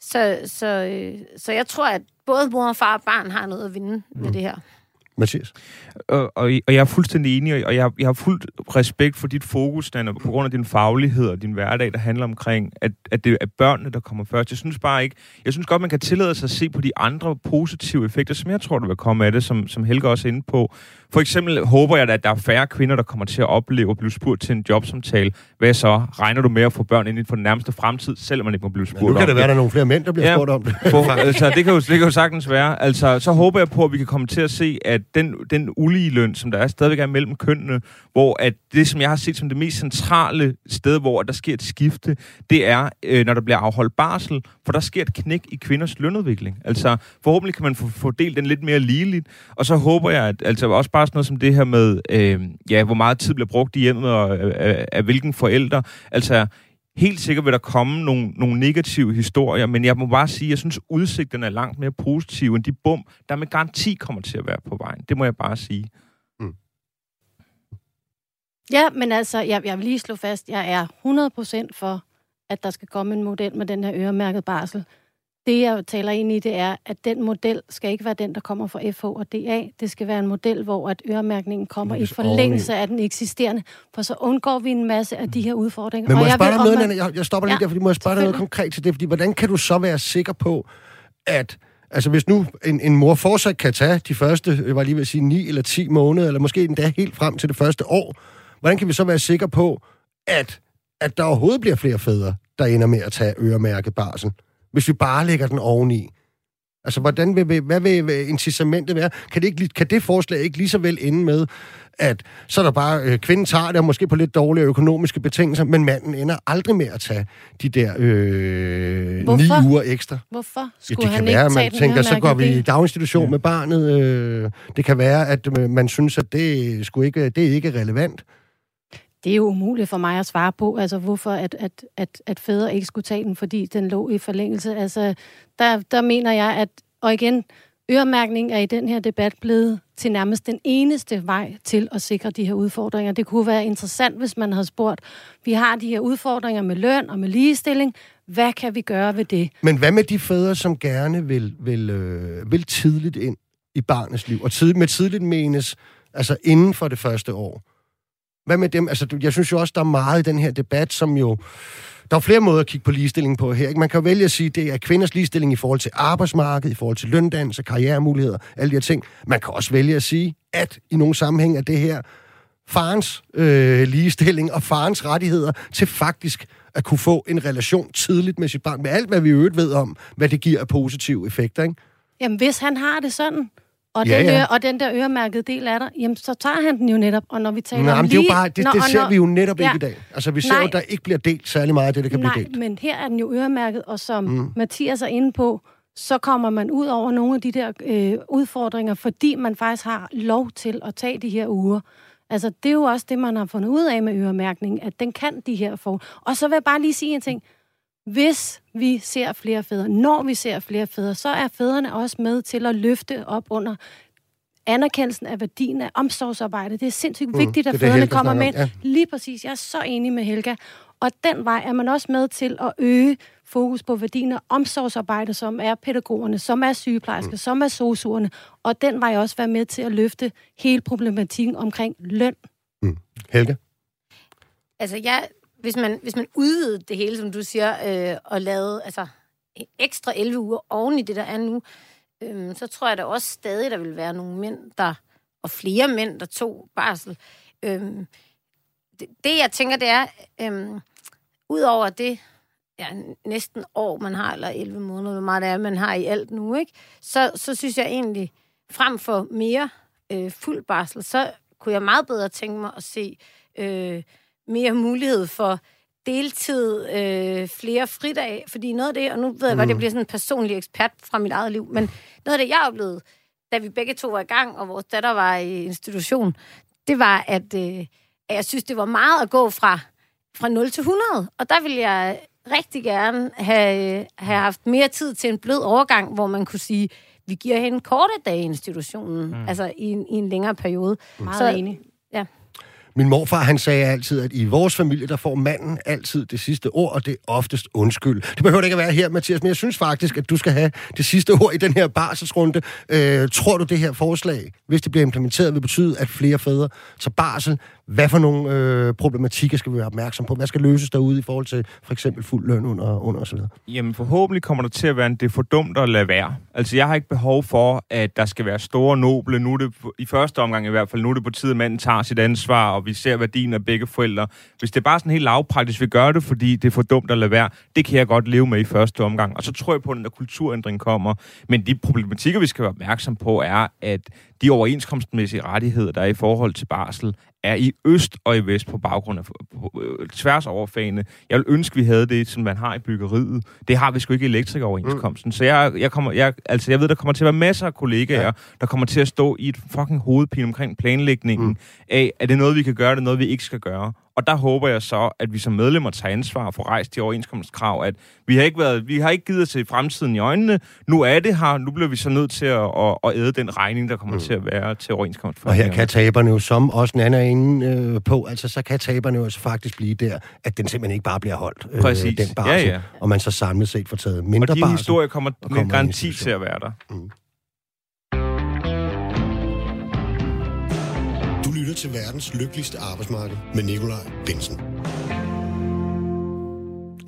så, så, øh, så jeg tror, at både mor og far og barn har noget at vinde mm. med det her. Mathias? Og, og, og jeg er fuldstændig enig, og jeg, jeg har fuldt respekt for dit fokus, Dan, på grund af din faglighed og din hverdag, der handler omkring, at, at det er børnene, der kommer først. Jeg synes bare ikke, jeg synes godt, man kan tillade sig at se på de andre positive effekter, som jeg tror, der vil komme af det, som, som Helge også er inde på. For eksempel håber jeg, at der er færre kvinder, der kommer til at opleve at blive spurgt til en jobsamtale. Hvad så? Regner du med at få børn ind for den nærmeste fremtid, selvom man ikke må blive spurgt ja, nu kan om det være, at der er nogle flere mænd, der bliver ja, spurgt om det. For, altså, det, kan jo, det kan jo sagtens være. Altså, så håber jeg på, at vi kan komme til at se, at den, den ulige løn, som der er stadigvæk er mellem kønnene, hvor at det, som jeg har set som det mest centrale sted, hvor der sker et skifte, det er, øh, når der bliver afholdt barsel, for der sker et knæk i kvinders lønudvikling. Altså, forhåbentlig kan man få fordelt den lidt mere ligeligt, og så håber jeg, at altså også bare sådan noget som det her med, øh, ja, hvor meget tid bliver brugt i hjemmet, og øh, af, af hvilken forælder. Altså, helt sikkert vil der komme nogle, nogle negative historier, men jeg må bare sige, at jeg synes, udsigterne er langt mere positive end de bum, der med garanti kommer til at være på vejen. Det må jeg bare sige. Mm. Ja, men altså, jeg, jeg vil lige slå fast, jeg er 100% for, at der skal komme en model med den her øremærket barsel. Det, jeg taler ind i, det er, at den model skal ikke være den, der kommer fra FH og DA. Det skal være en model, hvor at øremærkningen kommer i forlængelse af den eksisterende, for så undgår vi en masse af de her udfordringer. Men må og jeg, jeg spørge dig noget, jeg, jeg stopper ja, lige der, fordi må jeg spørge dig noget konkret til det, fordi hvordan kan du så være sikker på, at Altså hvis nu en, en mor fortsat kan tage de første, jeg var lige ved at sige, 9 eller 10 måneder, eller måske endda helt frem til det første år, hvordan kan vi så være sikre på, at, at der overhovedet bliver flere fædre, der ender med at tage øremærket barsel? Hvis vi bare lægger den oveni? Altså, hvordan vil, hvad vil incitamentet være? Kan det, ikke, kan det forslag ikke lige så vel ende med, at så er der bare, øh, kvinden tager det, og måske på lidt dårlige økonomiske betingelser, men manden ender aldrig med at tage de der øh, ni uger ekstra. Hvorfor skulle ja, det kan han være, ikke man tænker, så går vi i daginstitution ja. med barnet. Øh, det kan være, at øh, man synes, at det, skulle ikke, det er ikke relevant. Det er jo umuligt for mig at svare på, altså hvorfor at, at, at, at fædre ikke skulle tage den, fordi den lå i forlængelse. Altså, der, der mener jeg, at, og igen, øremærkning er i den her debat blevet til nærmest den eneste vej til at sikre de her udfordringer. Det kunne være interessant, hvis man havde spurgt, vi har de her udfordringer med løn og med ligestilling, hvad kan vi gøre ved det? Men hvad med de fædre, som gerne vil, vil, øh, vil tidligt ind i barnets liv? Og tid, med tidligt menes, altså inden for det første år. Hvad med dem? Altså, jeg synes jo også, der er meget i den her debat, som jo... Der er flere måder at kigge på ligestilling på her. Ikke? Man kan jo vælge at sige, at det er kvinders ligestilling i forhold til arbejdsmarkedet, i forhold til løndannelse, karrieremuligheder, alle de her ting. Man kan også vælge at sige, at i nogle sammenhæng er det her farens øh, ligestilling og farens rettigheder til faktisk at kunne få en relation tidligt med sit barn, med alt, hvad vi øvrigt ved om, hvad det giver af positive effekter. Ikke? Jamen, hvis han har det sådan, og, ja, den, ja. og den der øremærkede del af dig, jamen så tager han den jo netop. Og når vi taler Nej, om lige... det, er jo bare, det, når, det ser når, vi jo netop ja, ikke i dag. Altså vi ser nej, jo, der ikke bliver delt særlig meget af det, der kan nej, blive delt. men her er den jo øremærket, og som mm. Mathias er inde på, så kommer man ud over nogle af de der øh, udfordringer, fordi man faktisk har lov til at tage de her uger. Altså, det er jo også det, man har fundet ud af med øremærkning, at den kan de her få. Og så vil jeg bare lige sige en ting. Hvis vi ser flere fædre, når vi ser flere fædre, så er fædrene også med til at løfte op under anerkendelsen af værdien af omsorgsarbejde. Det er sindssygt mm, vigtigt, at fædrene kommer med. Ja. Lige præcis. Jeg er så enig med Helga. Og den vej er man også med til at øge fokus på værdien af omsorgsarbejde, som er pædagogerne, som er sygeplejersker, mm. som er sosuerne. Og den vej også være med til at løfte hele problematikken omkring løn. Mm. Helga? Altså, jeg, hvis, man, hvis man udvidede det hele, som du siger, øh, og lavede altså, ekstra 11 uger oven i det, der er nu, øh, så tror jeg da også stadig, der vil være nogle mænd, der, og flere mænd, der tog barsel. Øh, det, det, jeg tænker, det er, øh, ud over det, ja, næsten år, man har, eller 11 måneder, hvor meget det er, man har i alt nu, ikke? Så, så synes jeg egentlig, frem for mere øh, fuld barsel, så kunne jeg meget bedre tænke mig at se øh, mere mulighed for deltid, øh, flere fridage, fordi noget af det, og nu ved jeg godt, mm. jeg bliver sådan en personlig ekspert fra mit eget liv, men noget af det, jeg oplevede, da vi begge to var i gang, og vores datter var i institution, det var, at, øh, at jeg synes, det var meget at gå fra, fra 0 til 100, og der ville jeg rigtig gerne have, have haft mere tid til en blød overgang, hvor man kunne sige, vi giver hende korte dage i institutionen, mm. altså i en, i en længere periode. Meget Så, enig. Ja. Min morfar, han sagde altid, at i vores familie, der får manden altid det sidste ord, og det er oftest undskyld. Det behøver ikke at være her, Mathias, men jeg synes faktisk, at du skal have det sidste ord i den her barselsrunde. Øh, tror du, det her forslag, hvis det bliver implementeret, vil betyde, at flere fædre tager barsel? Hvad for nogle øh, problematikker skal vi være opmærksom på? Hvad skal løses derude i forhold til for eksempel fuld løn under, under osv.? Jamen forhåbentlig kommer der til at være en, det er for dumt at lade være. Altså jeg har ikke behov for, at der skal være store noble. Nu er det i første omgang i hvert fald, nu er det på tide, at manden tager sit ansvar, og vi ser værdien af begge forældre. Hvis det er bare sådan helt lavpraktisk, vi gør det, fordi det er for dumt at lade være, det kan jeg godt leve med i første omgang. Og så tror jeg på, at den der kulturændring kommer. Men de problematikker, vi skal være opmærksom på, er, at de overenskomstmæssige rettigheder, der er i forhold til barsel, er i øst og i vest på baggrund af på, øh, tværs over fagene. Jeg vil ønske, vi havde det, som man har i byggeriet. Det har vi sgu ikke i elektrikeroverenskomsten. Mm. Så jeg, jeg, kommer, jeg, altså jeg ved, der kommer til at være masser af kollegaer, ja. der kommer til at stå i et fucking hovedpine omkring planlægningen mm. af, er det noget, vi kan gøre, er det noget, vi ikke skal gøre. Og der håber jeg så, at vi som medlemmer tager ansvar for rejst de overenskomstkrav, at vi har ikke, været, vi har ikke givet at se fremtiden i øjnene. Nu er det her, nu bliver vi så nødt til at, at, at æde den regning, der kommer mm. til at være til overenskomst. Og her kan taberne jo, som også Nana er inde øh, på, altså så kan taberne jo altså faktisk blive der, at den simpelthen ikke bare bliver holdt. Øh, Præcis. Den barsel, ja, ja. Og man så samlet set får taget mindre Og de historier kommer med garanti til at være der. Mm. Lytter til verdens lykkeligste arbejdsmarked med Nikolaj Bensen.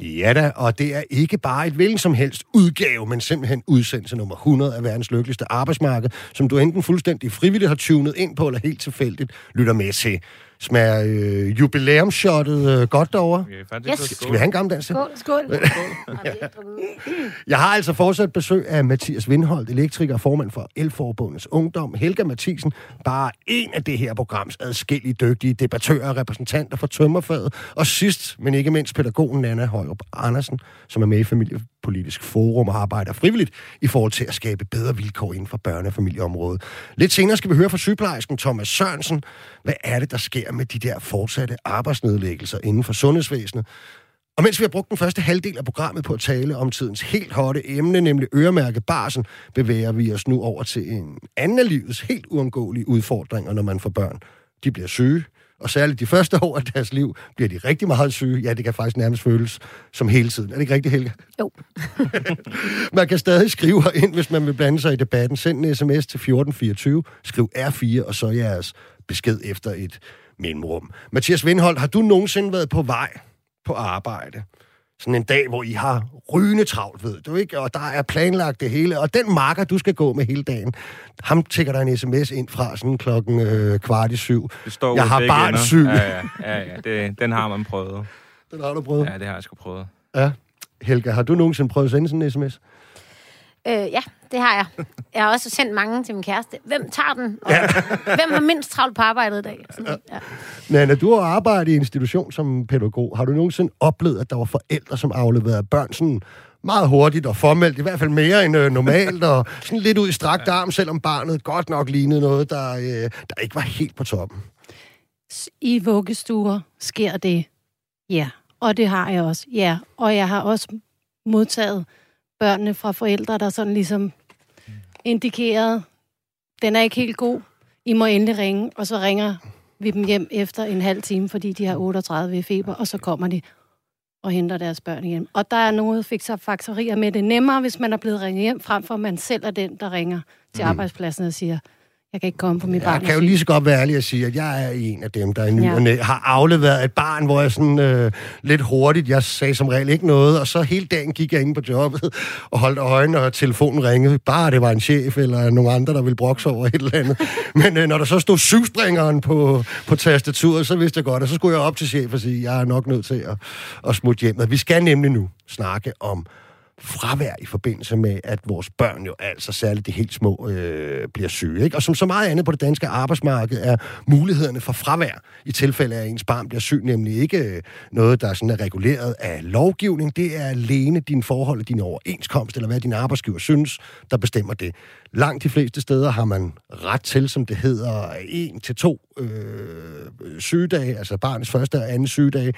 Ja da, og det er ikke bare et hvilken som helst udgave, men simpelthen udsendelse nummer 100 af verdens lykkeligste arbejdsmarked, som du enten fuldstændig frivilligt har tunet ind på, eller helt tilfældigt lytter med til. Smager øh, jubilæumshottet øh, godt derovre? Okay, yes. Skal vi have en gammel dans? Skål, skål. [LAUGHS] ja. [LAUGHS] Jeg har altså fortsat besøg af Mathias Vindholdt, elektriker og formand for Elforbundets Ungdom, Helga Mathisen, bare en af det her programs adskillige dygtige debattører og repræsentanter for tømmerfaget, og sidst, men ikke mindst pædagogen Nana Højrup Andersen, som er med i politisk Forum og arbejder frivilligt i forhold til at skabe bedre vilkår inden for børne- og familieområdet. Lidt senere skal vi høre fra sygeplejersken Thomas Sørensen, hvad er det, der sker med de der fortsatte arbejdsnedlæggelser inden for sundhedsvæsenet? Og mens vi har brugt den første halvdel af programmet på at tale om tidens helt hotte emne, nemlig øremærket barsen, bevæger vi os nu over til en anden af livets helt uundgåelige udfordringer, når man får børn. De bliver syge, og særligt de første år af deres liv bliver de rigtig meget syge. Ja, det kan faktisk nærmest føles som hele tiden. Er det ikke rigtigt, Helga? Jo. [LAUGHS] man kan stadig skrive ind, hvis man vil blande sig i debatten. Send en sms til 1424, skriv R4, og så jeres besked efter et mellemrum. Mathias Vindholdt, har du nogensinde været på vej på arbejde? Sådan en dag, hvor I har rygende travlt, ved du ikke? Og der er planlagt det hele. Og den marker, du skal gå med hele dagen, ham tækker der en sms ind fra sådan klokken øh, kvart i syv. Det står Jeg har barn syg. Ja, ja, ja, ja. Det, den har man prøvet. Den har du prøvet? Ja, det har jeg sgu prøvet. Ja. Helga, har du nogensinde prøvet at sende sådan en sms? Øh, ja, det har jeg. Jeg har også sendt mange til min kæreste. Hvem tager den? Og ja. hvem har mindst travlt på arbejdet i dag? Sådan, ja. Men når du har arbejdet i institution som pædagog, har du nogensinde oplevet, at der var forældre, som afleverede børn sådan meget hurtigt og formelt, i hvert fald mere end øh, normalt, og sådan lidt ud i strakt arm, selvom barnet godt nok lignede noget, der, øh, der ikke var helt på toppen? I vuggestuer sker det, ja. Og det har jeg også, ja. Og jeg har også modtaget børnene fra forældre, der sådan ligesom indikeret, den er ikke helt god, I må endelig ringe, og så ringer vi dem hjem efter en halv time, fordi de har 38 i feber, og så kommer de og henter deres børn hjem. Og der er noget fakserier med det nemmere, hvis man er blevet ringet hjem, frem for at man selv er den, der ringer til mm. arbejdspladsen og siger, jeg kan ikke komme på mit barn. Jeg kan jo lige så godt være ærlig og sige, at jeg er en af dem, der i ny ja. har afleveret et barn, hvor jeg sådan øh, lidt hurtigt, jeg sagde som regel ikke noget, og så hele dagen gik jeg ind på jobbet [LAUGHS] og holdt øjnene, og telefonen ringede. Bare det var en chef eller nogen andre, der ville brokse over et eller andet. [LAUGHS] Men øh, når der så stod syvspringeren på, på tastaturet, så vidste jeg godt, og så skulle jeg op til chef og sige, jeg er nok nødt til at, at smutte hjem. Vi skal nemlig nu snakke om fravær i forbindelse med, at vores børn jo altså, særligt de helt små, øh, bliver syge. Ikke? Og som så meget andet på det danske arbejdsmarked er mulighederne for fravær i tilfælde af, at ens barn bliver syg, nemlig ikke øh, noget, der sådan er reguleret af lovgivning. Det er alene din forhold, din overenskomst, eller hvad din arbejdsgiver synes, der bestemmer det. Langt de fleste steder har man ret til, som det hedder, en til to øh, sygedage, altså barnets første og anden sygedag,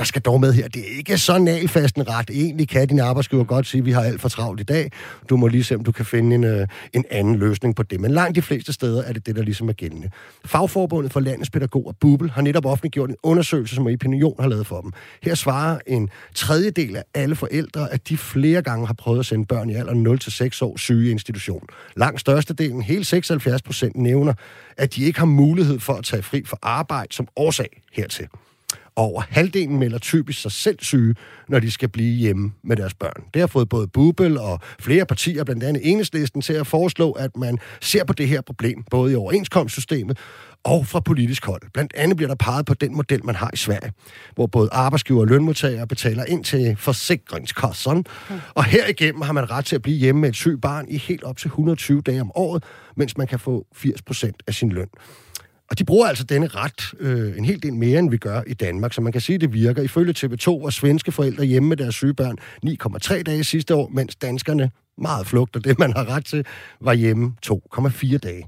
der skal dog med her, det er ikke så nalfast en ret. Egentlig kan din arbejdsgiver godt sige, at vi har alt for travlt i dag. Du må lige se, om du kan finde en, øh, en anden løsning på det. Men langt de fleste steder er det det, der ligesom er gældende. Fagforbundet for landets pædagoger, Bubel, har netop offentliggjort en undersøgelse, som Opinion har lavet for dem. Her svarer en tredjedel af alle forældre, at de flere gange har prøvet at sende børn i alderen 0-6 år syge i institution. Langt størstedelen, helt 76 procent, nævner, at de ikke har mulighed for at tage fri for arbejde som årsag hertil. Over halvdelen melder typisk sig selv syge, når de skal blive hjemme med deres børn. Det har fået både Bubel og flere partier, blandt andet Enhedslisten, til at foreslå, at man ser på det her problem, både i overenskomstsystemet og fra politisk hold. Blandt andet bliver der peget på den model, man har i Sverige, hvor både arbejdsgiver og lønmodtagere betaler ind til forsikringskassen, mm. og herigennem har man ret til at blive hjemme med et sygt barn i helt op til 120 dage om året, mens man kan få 80% af sin løn. Og de bruger altså denne ret øh, en hel del mere, end vi gør i Danmark, så man kan sige, at det virker. Ifølge TV2 var svenske forældre hjemme med deres syge børn 9,3 dage sidste år, mens danskerne meget og det, man har ret til, var hjemme 2,4 dage.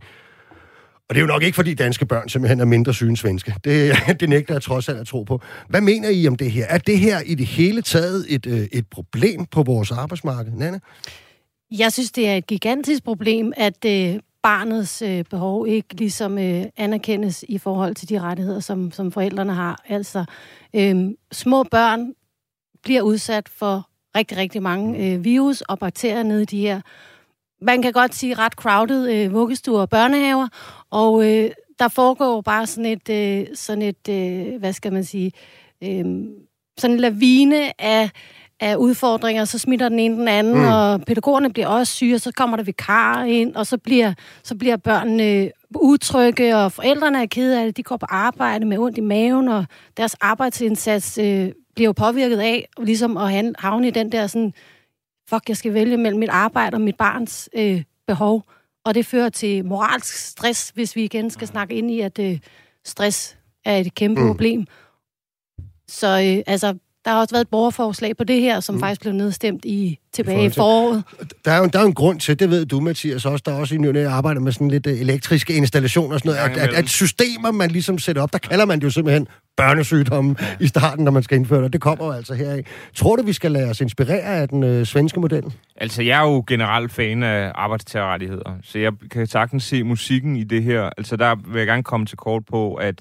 Og det er jo nok ikke, fordi danske børn simpelthen er mindre syge end svenske. Det, [LAUGHS] det nægter jeg trods alt at tro på. Hvad mener I om det her? Er det her i det hele taget et, øh, et problem på vores arbejdsmarked, Nana? Jeg synes, det er et gigantisk problem, at øh, barnets øh, behov ikke ligesom øh, anerkendes i forhold til de rettigheder, som, som forældrene har. Altså, øh, små børn bliver udsat for rigtig, rigtig mange øh, virus og bakterier nede i de her, man kan godt sige, ret crowded øh, vuggestuer og børnehaver, og øh, der foregår bare sådan et, øh, sådan et øh, hvad skal man sige, øh, sådan en lavine af af udfordringer, så smitter den ene den anden, mm. og pædagogerne bliver også syge, og så kommer der vikar ind, og så bliver, så bliver børnene utrygge, og forældrene er kede af det, de går på arbejde med ondt i maven, og deres arbejdsindsats øh, bliver jo påvirket af, ligesom at havne i den der sådan, fuck, jeg skal vælge mellem mit arbejde og mit barns øh, behov, og det fører til moralsk stress, hvis vi igen skal snakke ind i, at øh, stress er et kæmpe mm. problem. Så øh, altså, der har også været et borgerforslag på det her, som mm. faktisk blev nedstemt i tilbage i, foråret. Der er, jo, der er jo en grund til, det ved du, Mathias, også. Der er også i nyerne arbejder med sådan lidt øh, elektriske installationer og sådan noget. At, at, at, systemer, man ligesom sætter op, der kalder man det jo simpelthen børnesygdomme ja. i starten, når man skal indføre det. Det kommer jo altså heraf. Tror du, vi skal lade os inspirere af den øh, svenske model? Altså, jeg er jo generelt fan af arbejdstagerrettigheder, så jeg kan sagtens se musikken i det her. Altså, der vil jeg gerne komme til kort på, at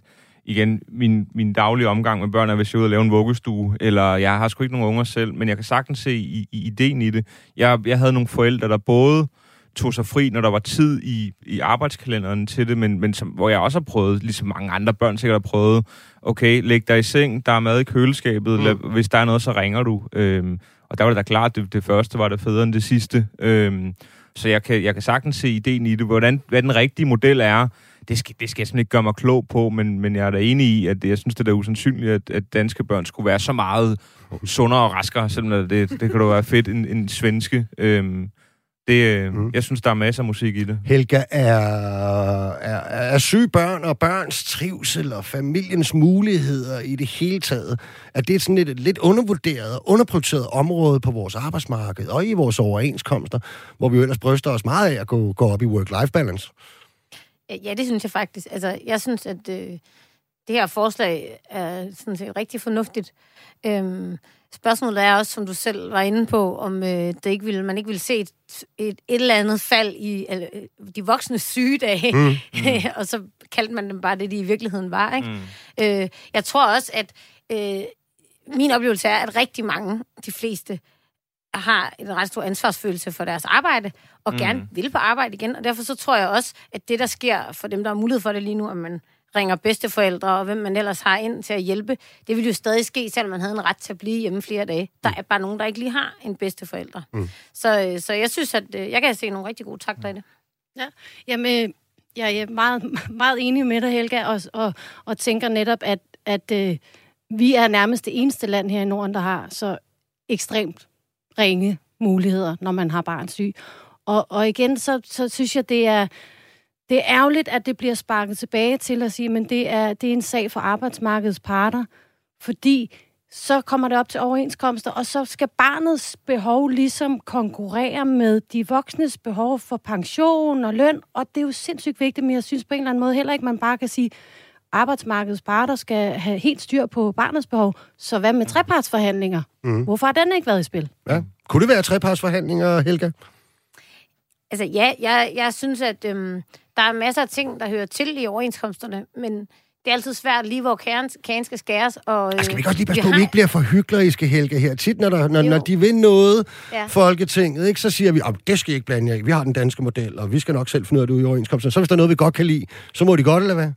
igen, min, min daglige omgang med børn er, hvis jeg er ude og lave en vuggestue, eller jeg har sgu ikke nogen unger selv, men jeg kan sagtens se i, i ideen i det. Jeg, jeg havde nogle forældre, der både tog sig fri, når der var tid i, i arbejdskalenderen til det, men, men som, hvor jeg også har prøvet, ligesom mange andre børn sikkert har prøvet, okay, læg dig i seng, der er mad i køleskabet, mm. lad, hvis der er noget, så ringer du. Øhm, og der var det da klart, det, det første var det federe end det sidste. Øhm, så jeg kan, jeg kan sagtens se ideen i det, hvordan, hvad den rigtige model er, det skal, det skal jeg simpelthen ikke gøre mig klog på, men, men jeg er da enig i, at jeg synes, det er usandsynligt, at, at danske børn skulle være så meget sundere og raskere, selvom det, det kan da være fedt, en, en svenske. Øhm, det, mm. Jeg synes, der er masser af musik i det. Helga, er, er, er syge børn og børns trivsel og familiens muligheder i det hele taget, er det sådan et lidt undervurderet og underprioriteret område på vores arbejdsmarked og i vores overenskomster, hvor vi jo ellers bryster os meget af at gå, gå op i work-life balance? Ja, det synes jeg faktisk. Altså, jeg synes, at øh, det her forslag er sådan set rigtig fornuftigt. Øhm, spørgsmålet er også, som du selv var inde på, om øh, det ikke ville, man ikke ville se et, et, et eller andet fald i øh, de voksne sygedage, mm. [LAUGHS] Mm. og så kaldte man dem bare det, de i virkeligheden var. Ikke? Mm. Øh, jeg tror også, at øh, min oplevelse er, at rigtig mange, de fleste, har en ret stor ansvarsfølelse for deres arbejde, og mm. gerne vil på arbejde igen. Og derfor så tror jeg også, at det, der sker for dem, der har mulighed for det lige nu, at man ringer bedsteforældre, og hvem man ellers har ind til at hjælpe, det vil jo stadig ske, selvom man havde en ret til at blive hjemme flere dage. Der mm. er bare nogen, der ikke lige har en bedsteforælder. Mm. Så, så jeg synes, at øh, jeg kan se nogle rigtig gode takter i det. Ja, jamen, jeg er meget, meget enig med dig, Helga, og, og, og tænker netop, at, at øh, vi er nærmest det eneste land her i Norden, der har så ekstremt ringe muligheder, når man har barn syg. Og, og igen, så, så synes jeg, det er, det er ærgerligt, at det bliver sparket tilbage til at sige, men det er, det er en sag for arbejdsmarkedets parter, fordi så kommer det op til overenskomster, og så skal barnets behov ligesom konkurrere med de voksnes behov for pension og løn, og det er jo sindssygt vigtigt, men jeg synes på en eller anden måde heller ikke, man bare kan sige, arbejdsmarkedets parter skal have helt styr på barnets behov. Så hvad med trepartsforhandlinger? Mm. Hvorfor har den ikke været i spil? Ja. Kunne det være trepartsforhandlinger, Helga? Altså ja, jeg, jeg synes, at øhm, der er masser af ting, der hører til i overenskomsterne, men det er altid svært lige, hvor kagen, kagen skal skæres. Og, øh, Altså, skal vi godt lige passe på, at vi ikke bliver for hykleriske, Helga, her. Tit, når, der, når, Jo. når de vil noget, Ja. Folketinget, ikke, så siger vi, at det skal I ikke blande jer i. Vi har den danske model, og vi skal nok selv finde ud af det ude i overenskomsten. Så hvis der er noget, vi godt kan lide, så må de godt, eller hvad?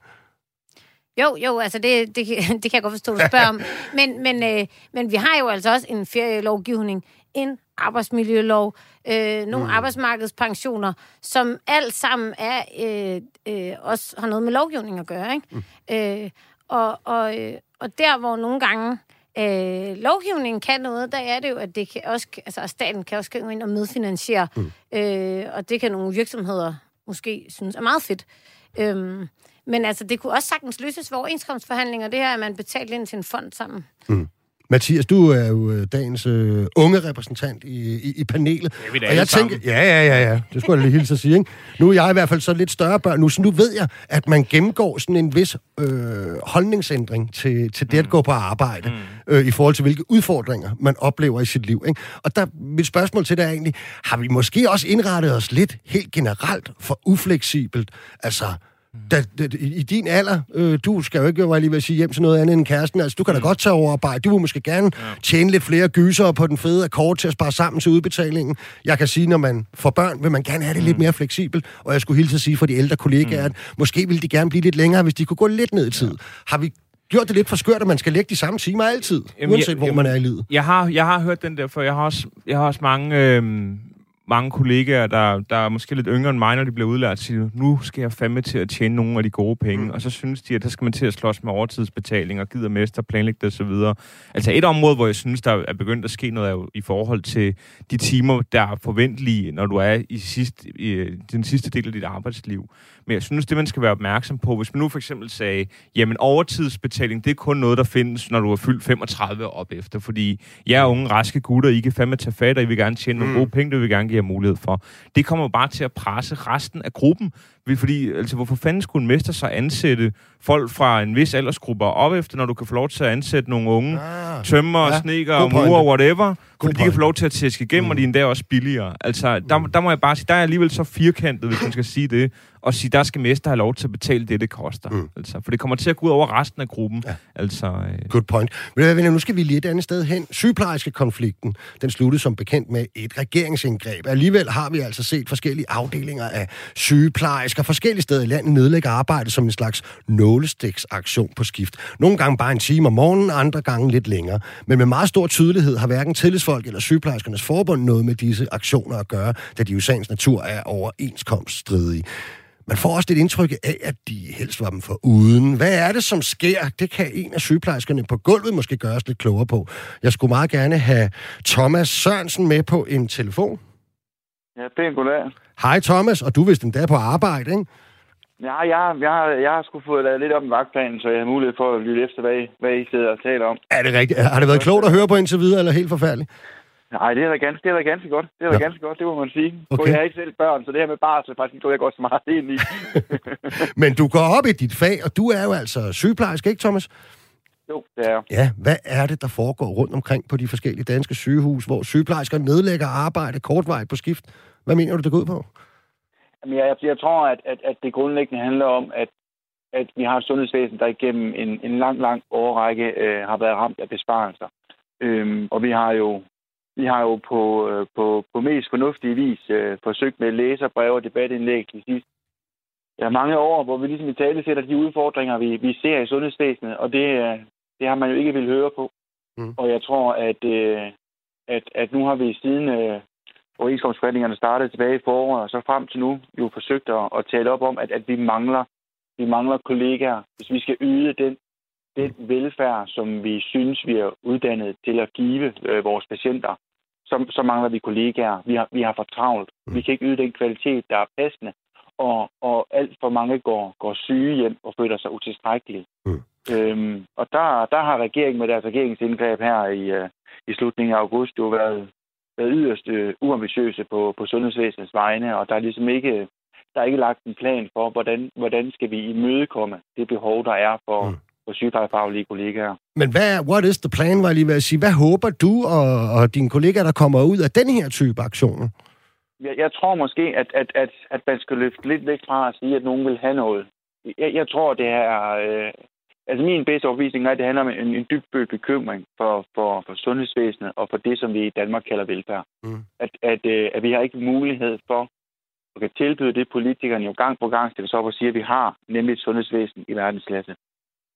Jo, jo, altså det, det, kan- [LAUGHS] det kan jeg godt forstå, du spørger om. [LAUGHS] Men, men, øh, men vi har jo altså også en ferielovgivning, en arbejdsmiljølov, øh, nogle mm. arbejdsmarkedspensioner, som alt sammen er øh, øh, også har noget med lovgivning at gøre. Ikke? Mm. Øh, og, og, øh, og der, hvor nogle gange øh, lovgivningen kan noget, der er det jo, at det kan også, altså, at staten kan også gå ind og medfinansiere. Mm. Øh, og det kan nogle virksomheder måske synes er meget fedt. Øhm, men altså, det kunne også sagtens løses ved overenskomstforhandlinger, det her, at man betalte ind til en fond sammen. Mathias, du er jo øh, dagens øh, unge repræsentant i, i, i panelet. Er vi og jeg tænker, sammen. ja, ja, ja, ja, det skulle jeg lige hilse at sige, ikke? Nu er jeg i hvert fald så lidt større børn nu, så nu ved jeg, at man gennemgår sådan en vis øh, holdningsændring til, til det at gå på arbejde, mm. øh, i forhold til hvilke udfordringer man oplever i sit liv, ikke? Og der, mit spørgsmål til dig er egentlig, har vi måske også indrettet os lidt helt generelt for ufleksibelt? Altså, da, da, i, din alder, øh, du skal jo ikke, var lige ved at sige, hjem til noget andet end kæresten. Altså, du kan da godt tage over arbejde. Du vil måske gerne tjene lidt flere gyser på den fede akkord til at spare sammen til udbetalingen. Jeg kan sige, når man får børn, vil man gerne have det lidt mere fleksibelt. Og jeg skulle hilse at sige for de ældre kollegaer, at måske ville de gerne blive lidt længere, hvis de kunne gå lidt ned i tid. Har vi gjort det lidt for skørt, at man skal lægge de samme timer altid, Jamen, uanset jeg- hvor jamen, man er i livet? Jeg har, jeg har hørt den der, for jeg har også, jeg har også mange, øhm, mange kollegaer, der, der er måske lidt yngre end mig, når de bliver udlært, siger, nu skal jeg fandme til at tjene nogle af de gode penge. Mm. Og så synes de, at der skal man til at slås med overtidsbetaling og gider mester, planlægge det osv. Altså et område, hvor jeg synes, der er begyndt at ske noget, jo i forhold til de timer, der er forventelige, når du er i, sidst, i den sidste del af dit arbejdsliv. Men jeg synes, det man skal være opmærksom på, hvis man nu for eksempel sagde, jamen overtidsbetaling, det er kun noget, der findes, når du er fyldt 35 og op efter. Fordi jeg er unge, raske gutter, I kan fandme tage fat, og I vil gerne tjene nogle gode penge, det vil vi gerne jer mulighed for. Det kommer bare til at presse resten af gruppen. Fordi, altså, hvorfor fanden skulle en mester så ansætte folk fra en vis aldersgruppe op efter, når du kan få lov til at ansætte nogle unge Ah, tømmer, Ja, pointe. murer, whatever, fordi de kan få lov til at tæske igennem, mm. og de er endda også billigere. Altså, der, der må jeg bare sige, der er alligevel så firkantet, hvis man skal sige det, og sige, der skal mester have lov til at betale det, det koster. Mm. Altså, for det kommer til at gå ud over resten af gruppen. Ja. Altså, øh, Good point. Venner, nu skal vi lige et andet sted hen. Sygeplejerskekonflikten, den sluttede som bekendt med et regeringsindgreb. Alligevel har vi altså set forskellige afdelinger af sygeplejersker forskellige steder i landet nedlægge arbejde som en slags nålestiksaktion på skift. Nogle gange bare en time om morgenen, andre gange lidt længere. Men med meget stor tydelighed har hverken tillidsfolk eller sygeplejerskernes forbund noget med disse aktioner at gøre, da de jo i sagens natur er overenskomststridige. Man får også lidt indtryk af, at de helst var dem for uden. Hvad er det, som sker? Det kan en af sygeplejerskerne på gulvet måske gøre os lidt klogere på. Jeg skulle meget gerne have Thomas Sørensen med på en telefon. Ja, pænt goddag. Hej Thomas, og du er vist endda på arbejde, ikke? Ja, jeg, jeg, jeg har sgu fået lavet lidt om i vagtplanen, så jeg har mulighed for at lytte efter, hvad I, hvad I sidder og taler om. Er det rigtigt? Har det været klogt at høre på indtil videre, eller helt forfærdeligt? Nej, det er da ganske, det er da ganske godt. Det er da Ja. ganske godt, det må man sige. Okay. Jeg har ikke selv børn, så det her med barsel, faktisk tror jeg går så meget ind i. [LAUGHS] Men du går op i dit fag, og du er jo altså sygeplejerske, ikke Thomas? jo, det er. Ja, hvad er det, der foregår rundt omkring på de forskellige danske sygehus, hvor sygeplejersker nedlægger arbejde kortvarigt på skift? Hvad mener du, det går ud på? Jamen, jeg, jeg, jeg tror, at, at, at det grundlæggende handler om, at, at vi har et sundhedsvæsen, der igennem en, en lang, lang årrække øh, har været ramt af besparelser. Øhm, og vi har jo, vi har jo på, øh, på, på mest fornuftige vis øh, forsøgt med læserbreve og debatindlæg de sidste ja, mange år, hvor vi ligesom i tale sætter de udfordringer, vi, vi ser i sundhedsvæsenet, og det, øh, det har man jo ikke vil høre på. Mm. Og jeg tror, at, øh, at, at nu har vi siden øh, overenskomstforhandlingerne startede tilbage i foråret, og så frem til nu jo forsøgt at, at tale op om, at, at vi mangler vi mangler kollegaer. Hvis vi skal yde den, den velfærd, som vi synes, vi er uddannet til at give øh, vores patienter, så, så mangler vi kollegaer. Vi har, vi har for travlt. Vi kan ikke yde den kvalitet, der er passende. Og, og alt for mange går, går syge hjem og føler sig utilstrækkelige. Mm. Øhm, og der, der har regeringen med deres regeringsindgreb her i, øh, i slutningen af august jo været, været yderst øh, uambitiøse på, på sundhedsvæsenets vegne, og der er ligesom ikke der er ikke lagt en plan for, hvordan, hvordan skal vi imødekomme det behov, der er for, mm. For sygeplejefaglige kollegaer. Men hvad, what is the plan, var jeg lige ved at sige? Hvad håber du og, og dine kollegaer, der kommer ud af den her type aktioner? Jeg, jeg tror måske, at, at, at, at man skal løfte lidt væk fra at sige, at nogen vil have noget. Jeg, jeg tror, det er... Øh, altså min bedste overbevisning er, at det handler om en, en dybfølt bekymring for, for, for sundhedsvæsenet og for det, som vi i Danmark kalder velfærd. Mm. At, at, øh, at vi har ikke mulighed for at kan tilbyde det, politikerne jo gang på gang stiller sig op og siger, at vi har, nemlig et sundhedsvæsen i verdensklasse.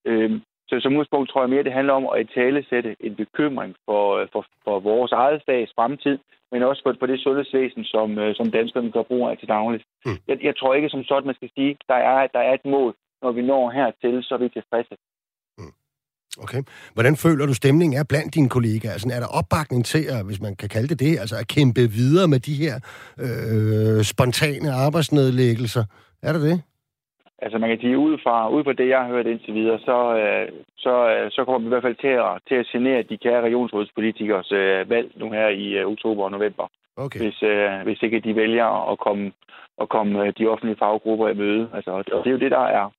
Øh, så som udgangspunkt tror jeg mere, det handler om at tale sætte en bekymring for, for, for vores eget fags fremtid, men også for, for det sundhedsvæsen, som, øh, som danskerne gør brug af til dagligt. Mm. Jeg, jeg tror ikke som sådan, man skal sige, der er, der er et mål. Når vi når hertil, så er vi tilfredse. Mm. Okay. Hvordan føler du stemningen er blandt dine kollegaer? Altså, er der opbakning til, at, hvis man kan kalde det det, altså at kæmpe videre med de her øh, spontane arbejdsnedlæggelser? Er der det? Altså man kan sige, ud fra, ud fra det, jeg har hørt indtil videre, så, øh, så, øh, så kommer vi i hvert fald til at, til at genere de kære regionsrådspolitikers øh, valg nu her i øh, oktober og november. Okay. Hvis, øh, hvis ikke de vælger at komme, at komme øh, de offentlige faggrupper i møde. Altså, og det er jo det, der er,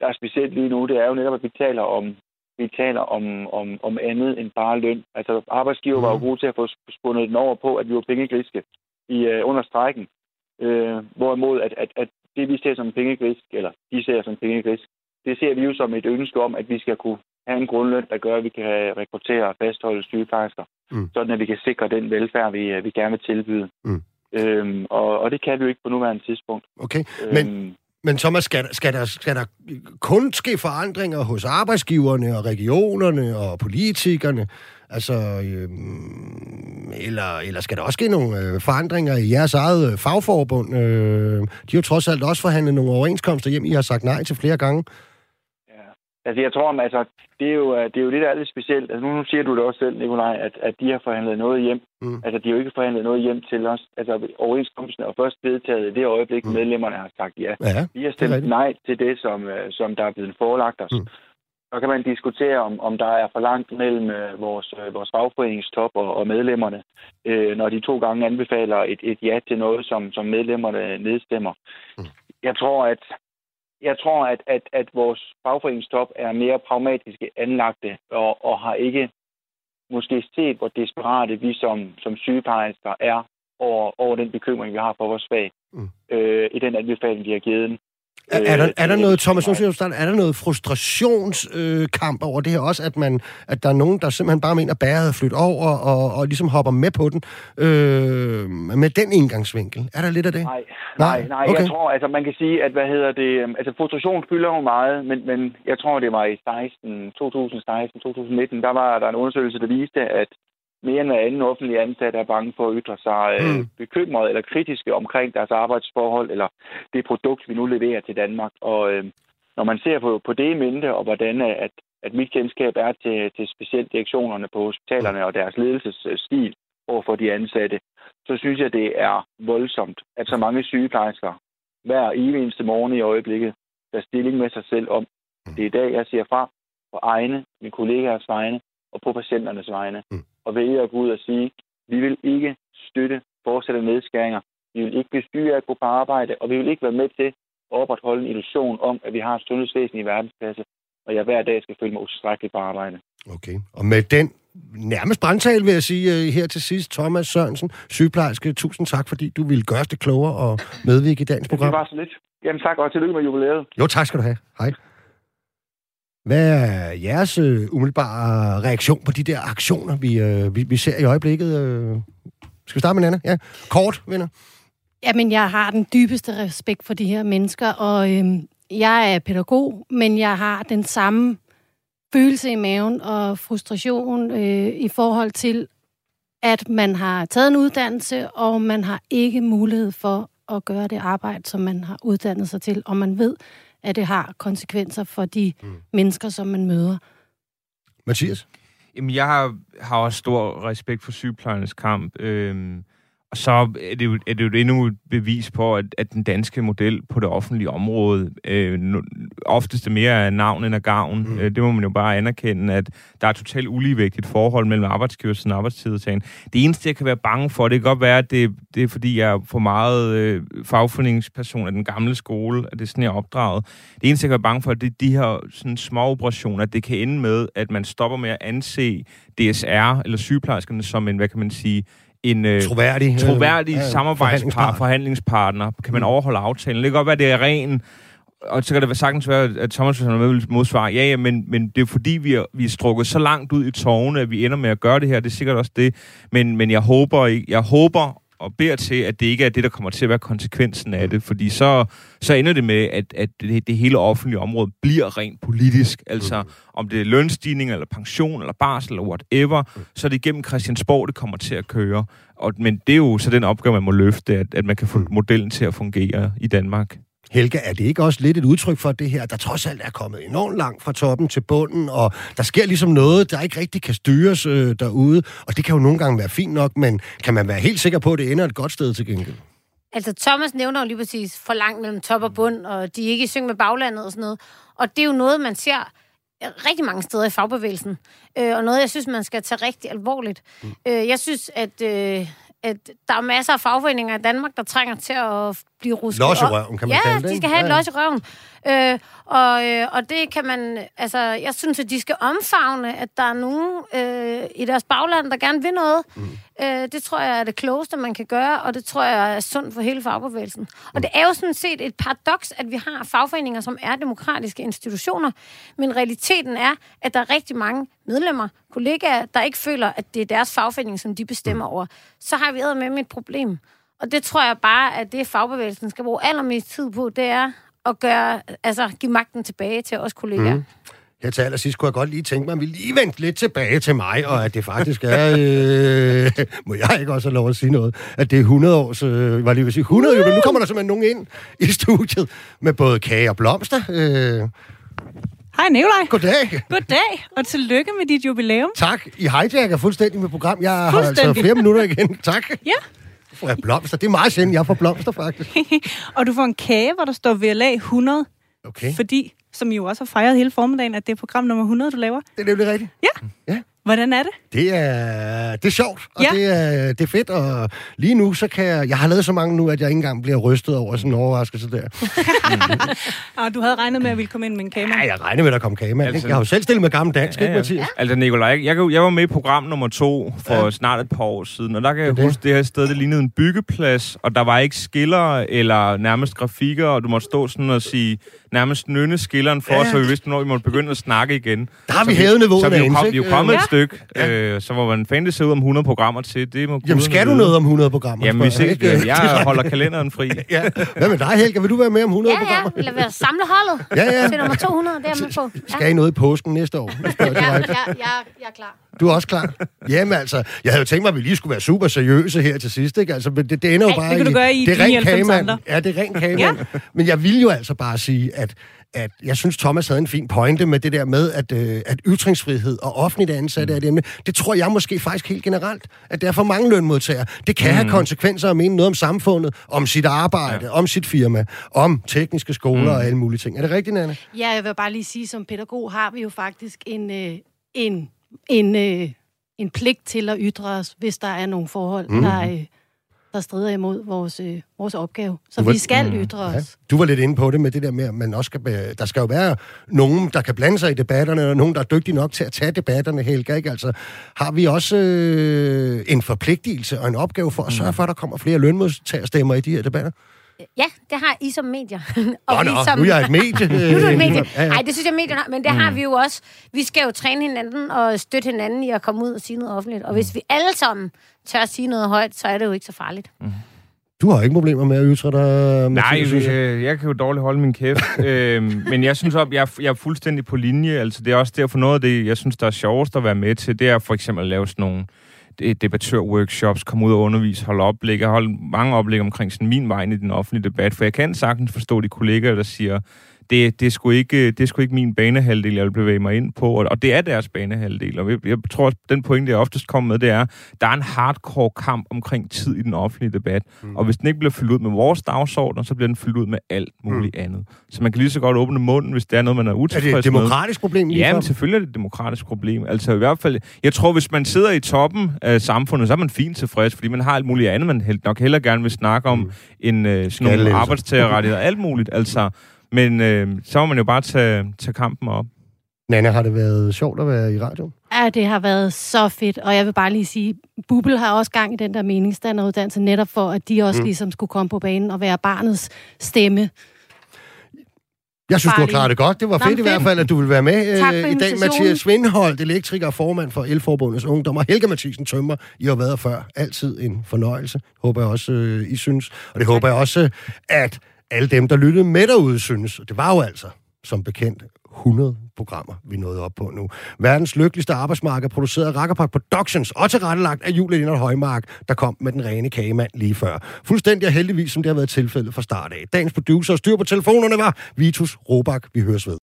der er specielt lige nu. Det er jo netop, at vi taler om, vi taler om, om, om andet end bare løn. Altså arbejdsgiver mm. var jo mhm. gode til at få spundet den over på, at vi var pengegriske i, uh, under strækken. Uh, hvorimod, at, at, at det vi ser som pengegrisk, eller de ser som pengegrisk, det ser vi jo som et ønske om, at vi skal kunne have en grundløn, der gør, at vi kan rekruttere og fastholde sygeplejersker, mm. sådan at vi kan sikre den velfærd, vi, vi gerne vil tilbyde. Mm. Øhm, og, og det kan vi jo ikke på nuværende tidspunkt. Okay, øhm, men, Thomas, skal, skal, der, skal der kun ske forandringer hos arbejdsgiverne og regionerne og politikerne? Altså, øh, eller, eller skal der også ske nogle øh, forandringer i jeres eget øh, fagforbund? Øh, de har jo trods alt også forhandlet nogle overenskomster hjem, I har sagt nej til flere gange. Altså, jeg tror, altså, det er jo, øh, det er jo det, der er lidt specielt. Altså, nu, nu siger du det også selv, Nikolaj, at, at de har forhandlet noget hjem. Mm. Altså, de har jo ikke forhandlet noget hjem til os. Altså, overenskomsten er først vedtaget i det øjeblik, mm. medlemmerne har sagt ja. ja vi har stemt nej til det, som, øh, som der er blevet forelagt os. Mm. Så kan man diskutere, om, om der er for langt mellem øh, vores, øh, vores fagforeningstop og, og medlemmerne, øh, når de to gange anbefaler et, et ja til noget, som, som medlemmerne nedstemmer. Mm. Jeg tror, at jeg tror, at, at, at vores fagforeningstop er mere pragmatiske anlagte og, og har ikke måske set, hvor desperate vi som, som sygeplejersker er over, over den bekymring, vi har for vores fag mm. øh, i den anbefaling, vi har givet. Er, er, der, er der noget, Thomas, nu siger er der noget frustrationskamp øh, over det her også, at, man, at der er nogen, der simpelthen bare mener, at bæret er flyttet over og, og ligesom hopper med på den øh, med den indgangsvinkel? Er der lidt af det? Nej, nej, nej. Okay. Jeg tror, altså man kan sige, at hvad hedder det, øhm, altså frustration fylder jo meget, men, men jeg tror, det var i 16, 2016, 2019, der var der en undersøgelse, der viste, at mere end anden offentlig ansat er bange for at ytre sig øh, mm. bekymret eller kritiske omkring deres arbejdsforhold eller det produkt, vi nu leverer til Danmark. Og øh, når man ser på, på det mente, og hvordan at, at mit kendskab er til, til specielt direktionerne på hospitalerne og deres ledelsesstil over for de ansatte, så synes jeg, det er voldsomt, at så mange sygeplejersker hver eneste morgen i øjeblikket der stilling med sig selv om, mm. det er i dag, jeg siger fra på egne, mine kollegaers vegne og på patienternes vegne. Mm og vælge at gå ud og sige, vi vil ikke støtte fortsatte nedskæringer. Vi vil ikke bestyre at gå på arbejde, og vi vil ikke være med til at opretholde en illusion om, at vi har et sundhedsvæsen i verdensklasse, og jeg hver dag skal føle mig utilstrækkeligt på arbejde. Okay, og med den nærmest brandtal, vil jeg sige øh, her til sidst, Thomas Sørensen, sygeplejerske, tusind tak, fordi du ville gøre det klogere og medvirke i dagens program. Det var så lidt. Jamen tak, og tillykke med jubilæet. Jo, tak skal du have. Hej. Hvad er jeres øh, umiddelbare reaktion på de der aktioner, vi, øh, vi, vi ser i øjeblikket? Øh? Skal vi starte med Anna? Ja, kort, venner. Jamen, jeg har den dybeste respekt for de her mennesker, og øh, jeg er pædagog, men jeg har den samme følelse i maven og frustration øh, i forhold til, at man har taget en uddannelse, og man har ikke mulighed for at gøre det arbejde, som man har uddannet sig til, og man ved, at det har konsekvenser for de mm. mennesker, som man møder. Mathias? Jamen, jeg har, har også stor respekt for sygeplejernes kamp. Øhm, Og så er det jo, er det jo endnu et bevis på, at, at den danske model på det offentlige område øh, oftest er mere af navn end af gavn. Mm. Øh, det må man jo bare anerkende, at der er totalt uligevægtigt forhold mellem arbejdsgiversiden og arbejdstidsdagen. Det eneste, jeg kan være bange for, det kan godt være, at det, det er, fordi jeg er for meget øh, fagforeningsperson af den gamle skole, at det er sådan, jeg er opdraget. Det eneste, jeg kan være bange for, det er de her sådan, små operationer, at det kan ende med, at man stopper med at anse DSR eller sygeplejerskerne som en, hvad kan man sige, en øh, troværdig, troværdig ja, samarbejdspart, forhandlingspartner. Kan man mm. overholde aftalen? Det kan godt være, det er ren og så kan det sagtens være, at Thomas vil modsvare, ja, ja, men, men det er fordi, vi er, vi er strukket så langt ud i tårne, at vi ender med at gøre det her. Det er sikkert også det. Men, men jeg håber, jeg håber og beder til, at det ikke er det, der kommer til at være konsekvensen af det, fordi så, så ender det med, at, at det, det hele offentlige område bliver rent politisk. Altså, om det er lønstigning, eller pension, eller barsel, eller whatever, så er det igennem Christiansborg, det kommer til at køre. Og, men det er jo så den opgave, man må løfte, at, at man kan få modellen til at fungere i Danmark. Helge, er det ikke også lidt et udtryk for det her, der trods alt er kommet enormt langt fra toppen til bunden, og der sker ligesom noget, der ikke rigtig kan styres øh, derude, og det kan jo nogle gange være fint nok, men kan man være helt sikker på, at det ender et godt sted til gengæld? Altså, Thomas nævner jo lige præcis for langt mellem top og bund, og de er ikke i syng med baglandet og sådan noget. Og det er jo noget, man ser rigtig mange steder i fagbevægelsen, øh, og noget, jeg synes, man skal tage rigtig alvorligt. Mm. Øh, jeg synes, at, øh, at der er masser af fagforeninger i Danmark, der trænger til at blive rusket Los i røven, kan man ja, kalde det. de skal have ja, ja. et los i røven. Øh, og, øh, og det kan man... Altså, jeg synes, at de skal omfavne, at der er nogen øh, i deres bagland, der gerne vil noget. Mm. Øh, det tror jeg er det klogeste, man kan gøre, og det tror jeg er sundt for hele fagbevægelsen. Mm. Og det er jo sådan set et paradoks, at vi har fagforeninger, som er demokratiske institutioner, men realiteten er, at der er rigtig mange medlemmer, kollegaer, der ikke føler, at det er deres fagforening, som de bestemmer mm. over. Så har vi med et problem. Og det tror jeg bare, at det fagbevægelsen skal bruge allermest tid på, det er at gøre, altså, give magten tilbage til os kollegaer. Mm. Her til allersidst kunne jeg godt lige tænke mig, at vi lige vente lidt tilbage til mig, og at det faktisk er... [LAUGHS] Øh, må jeg ikke også have lov at sige noget? At det er 100 års... Øh, var lige vil sige 100 uh! Nu kommer der simpelthen nogen ind i studiet med både kage og blomster. Øh. Hej Nikolaj. Goddag. Goddag, og tillykke med dit jubilæum. Tak. I hijacker fuldstændig med program. Jeg har altså flere minutter igen. Tak. Ja. Får jeg blomster? Det er meget sjældent, jeg får blomster, faktisk. [LAUGHS] og du får en kage, hvor der står VLA 100. Okay. Fordi, som I jo også har fejret hele formiddagen, at det er program nummer 100, du laver. Det er nemlig rigtigt. Ja. Ja. Hvordan er det? Det er, det er sjovt, og ja. det, er, det er fedt, og lige nu, så kan jeg... Jeg har lavet så mange nu, at jeg ikke engang bliver rystet over sådan en overraskelse der. og [LAUGHS] du havde regnet med, at vi ville komme ind med en kamera? Ja, jeg regnede med, at der kom kamera. Altså, jeg har jo selv stillet med gammel dansk, ja, ja. ikke, Mathias? Ja. Altså, Nicolaj, jeg, jeg, jeg var med i program nummer to for ja. snart et par år siden, og der kan jeg det huske, det her sted, det lignede en byggeplads, og der var ikke skiller eller nærmest grafikker, og du måtte stå sådan og sige nærmest nynne skilleren for ja. os, så vi vidste, når vi måtte begynde at snakke igen. Der har vi hævet niveauet Så vi er jo, kom, kommet ja. et stykke. Øh, så hvor man ser ud om 100 programmer til, det må Jamen, skal du noget om 100 programmer? Jamen, vi ses. Jeg, jeg holder kalenderen fri. [LAUGHS] ja. Hvad med dig, Helga? Vil du være med om 100 ja, programmer? Ja, ja. samle holdet ja, ja. til nummer 200. Det er med på. Ja. Skal I noget i påsken næste år? [LAUGHS] ja, ja, ja, jeg er klar. Du er også klar? Jamen altså, jeg havde jo tænkt mig, at vi lige skulle være super seriøse her til sidst, ikke? Altså, det, det ender jo bare det kan i... Du gøre i det er rent kagemand. Ja, det er rent kagemand. ja. Men jeg vil jo altså bare sige, at at jeg synes, Thomas havde en fin pointe med det der med, at, øh, at ytringsfrihed og offentligt ansatte mm. er det emne. Det tror jeg måske faktisk helt generelt, at det er for mange lønmodtagere. Det kan mm. have konsekvenser at mene noget om samfundet, om sit arbejde, ja. om sit firma, om tekniske skoler mm. og alle mulige ting. Er det rigtigt, Anna? Ja, jeg vil bare lige sige, som pædagog har vi jo faktisk en, øh, en, en, øh, en pligt til at ytre os, hvis der er nogle forhold, mm. der... Øh, der strider imod vores, øh, vores opgave. Så var, vi skal mm, ytre os. Ja. Du var lidt inde på det med det der med, at man også skal, der skal jo være nogen, der kan blande sig i debatterne, og nogen, der er dygtige nok til at tage debatterne, Helga. Ikke? Altså, har vi også øh, en forpligtelse og en opgave for at sørge mm. for, at der kommer flere lønmodtagerstemmer i de her debatter? Ja, det har I som medier. [LAUGHS] og oh, vi som... nu er jeg et medie. [LAUGHS] nu er du et medie. Nej, ja, ja. det synes jeg, medierne har. Men det mm. har vi jo også. Vi skal jo træne hinanden og støtte hinanden i at komme ud og sige noget offentligt. Og hvis vi alle sammen tør at sige noget højt, så er det jo ikke så farligt. Mm. Du har ikke problemer med at ytre dig, Nej, jeg, jeg kan jo dårligt holde min kæft. [LAUGHS] øhm, men jeg synes op, jeg, jeg er fuldstændig på linje. Altså, det er også derfor noget af det, jeg synes, der er sjovest at være med til, det er for eksempel at lave sådan nogle debattørworkshops, komme ud og undervise, holde oplæg. Jeg holde mange oplæg omkring sådan min vej i den offentlige debat, for jeg kan sagtens forstå de kollegaer, der siger, det, det, er sgu ikke, det er sgu ikke min banehalvdel, jeg vil bevæge mig ind på, og, og det er deres banehalvdel. Og jeg, jeg tror, at den pointe, jeg oftest kommer med, det er, der er en hardcore kamp omkring tid i den offentlige debat. Mm. Og hvis den ikke bliver fyldt ud med vores dagsorden, så bliver den fyldt ud med alt muligt mm. andet. Så man kan lige så godt åbne munden, hvis det er noget, man er utilfreds med. Er det et demokratisk problem? Lige Ja, men selvfølgelig er det et demokratisk problem. Altså i hvert fald, jeg tror, hvis man sidder i toppen af samfundet, så er man fint tilfreds, fordi man har alt muligt andet, man nok heller gerne vil snakke om, mm. end øh, sådan nogle arbejdstagerrettigheder, alt muligt. Altså, men øh, så må man jo bare tage, tage kampen op. Nana, har det været sjovt at være i radio? Ja, det har været så fedt, og jeg vil bare lige sige, Bubel har også gang i den der meningsstanderuddannelse, netop for, at de også mm. ligesom skulle komme på banen og være barnets stemme. Jeg synes, du har klaret det godt. Det var Nå, fedt i hvert fald, at du vil være med øh, i dag. Mathias Svindholdt, elektriker og formand for Elforbundets Ungdom, og Helge Mathisen Tømmer, I har været før. Altid en fornøjelse. Håber jeg også, øh, I synes. Og det tak. håber jeg også, at alle dem, der lyttede med derude, synes. Og det var jo altså, som bekendt, 100 programmer, vi nåede op på nu. Verdens lykkeligste arbejdsmarked produceret af Productions og tilrettelagt af Julie Lindert Højmark, der kom med den rene kagemand lige før. Fuldstændig og heldigvis, som det har været tilfældet fra start af. Dagens producer og styr på telefonerne var Vitus Robak. Vi høres ved.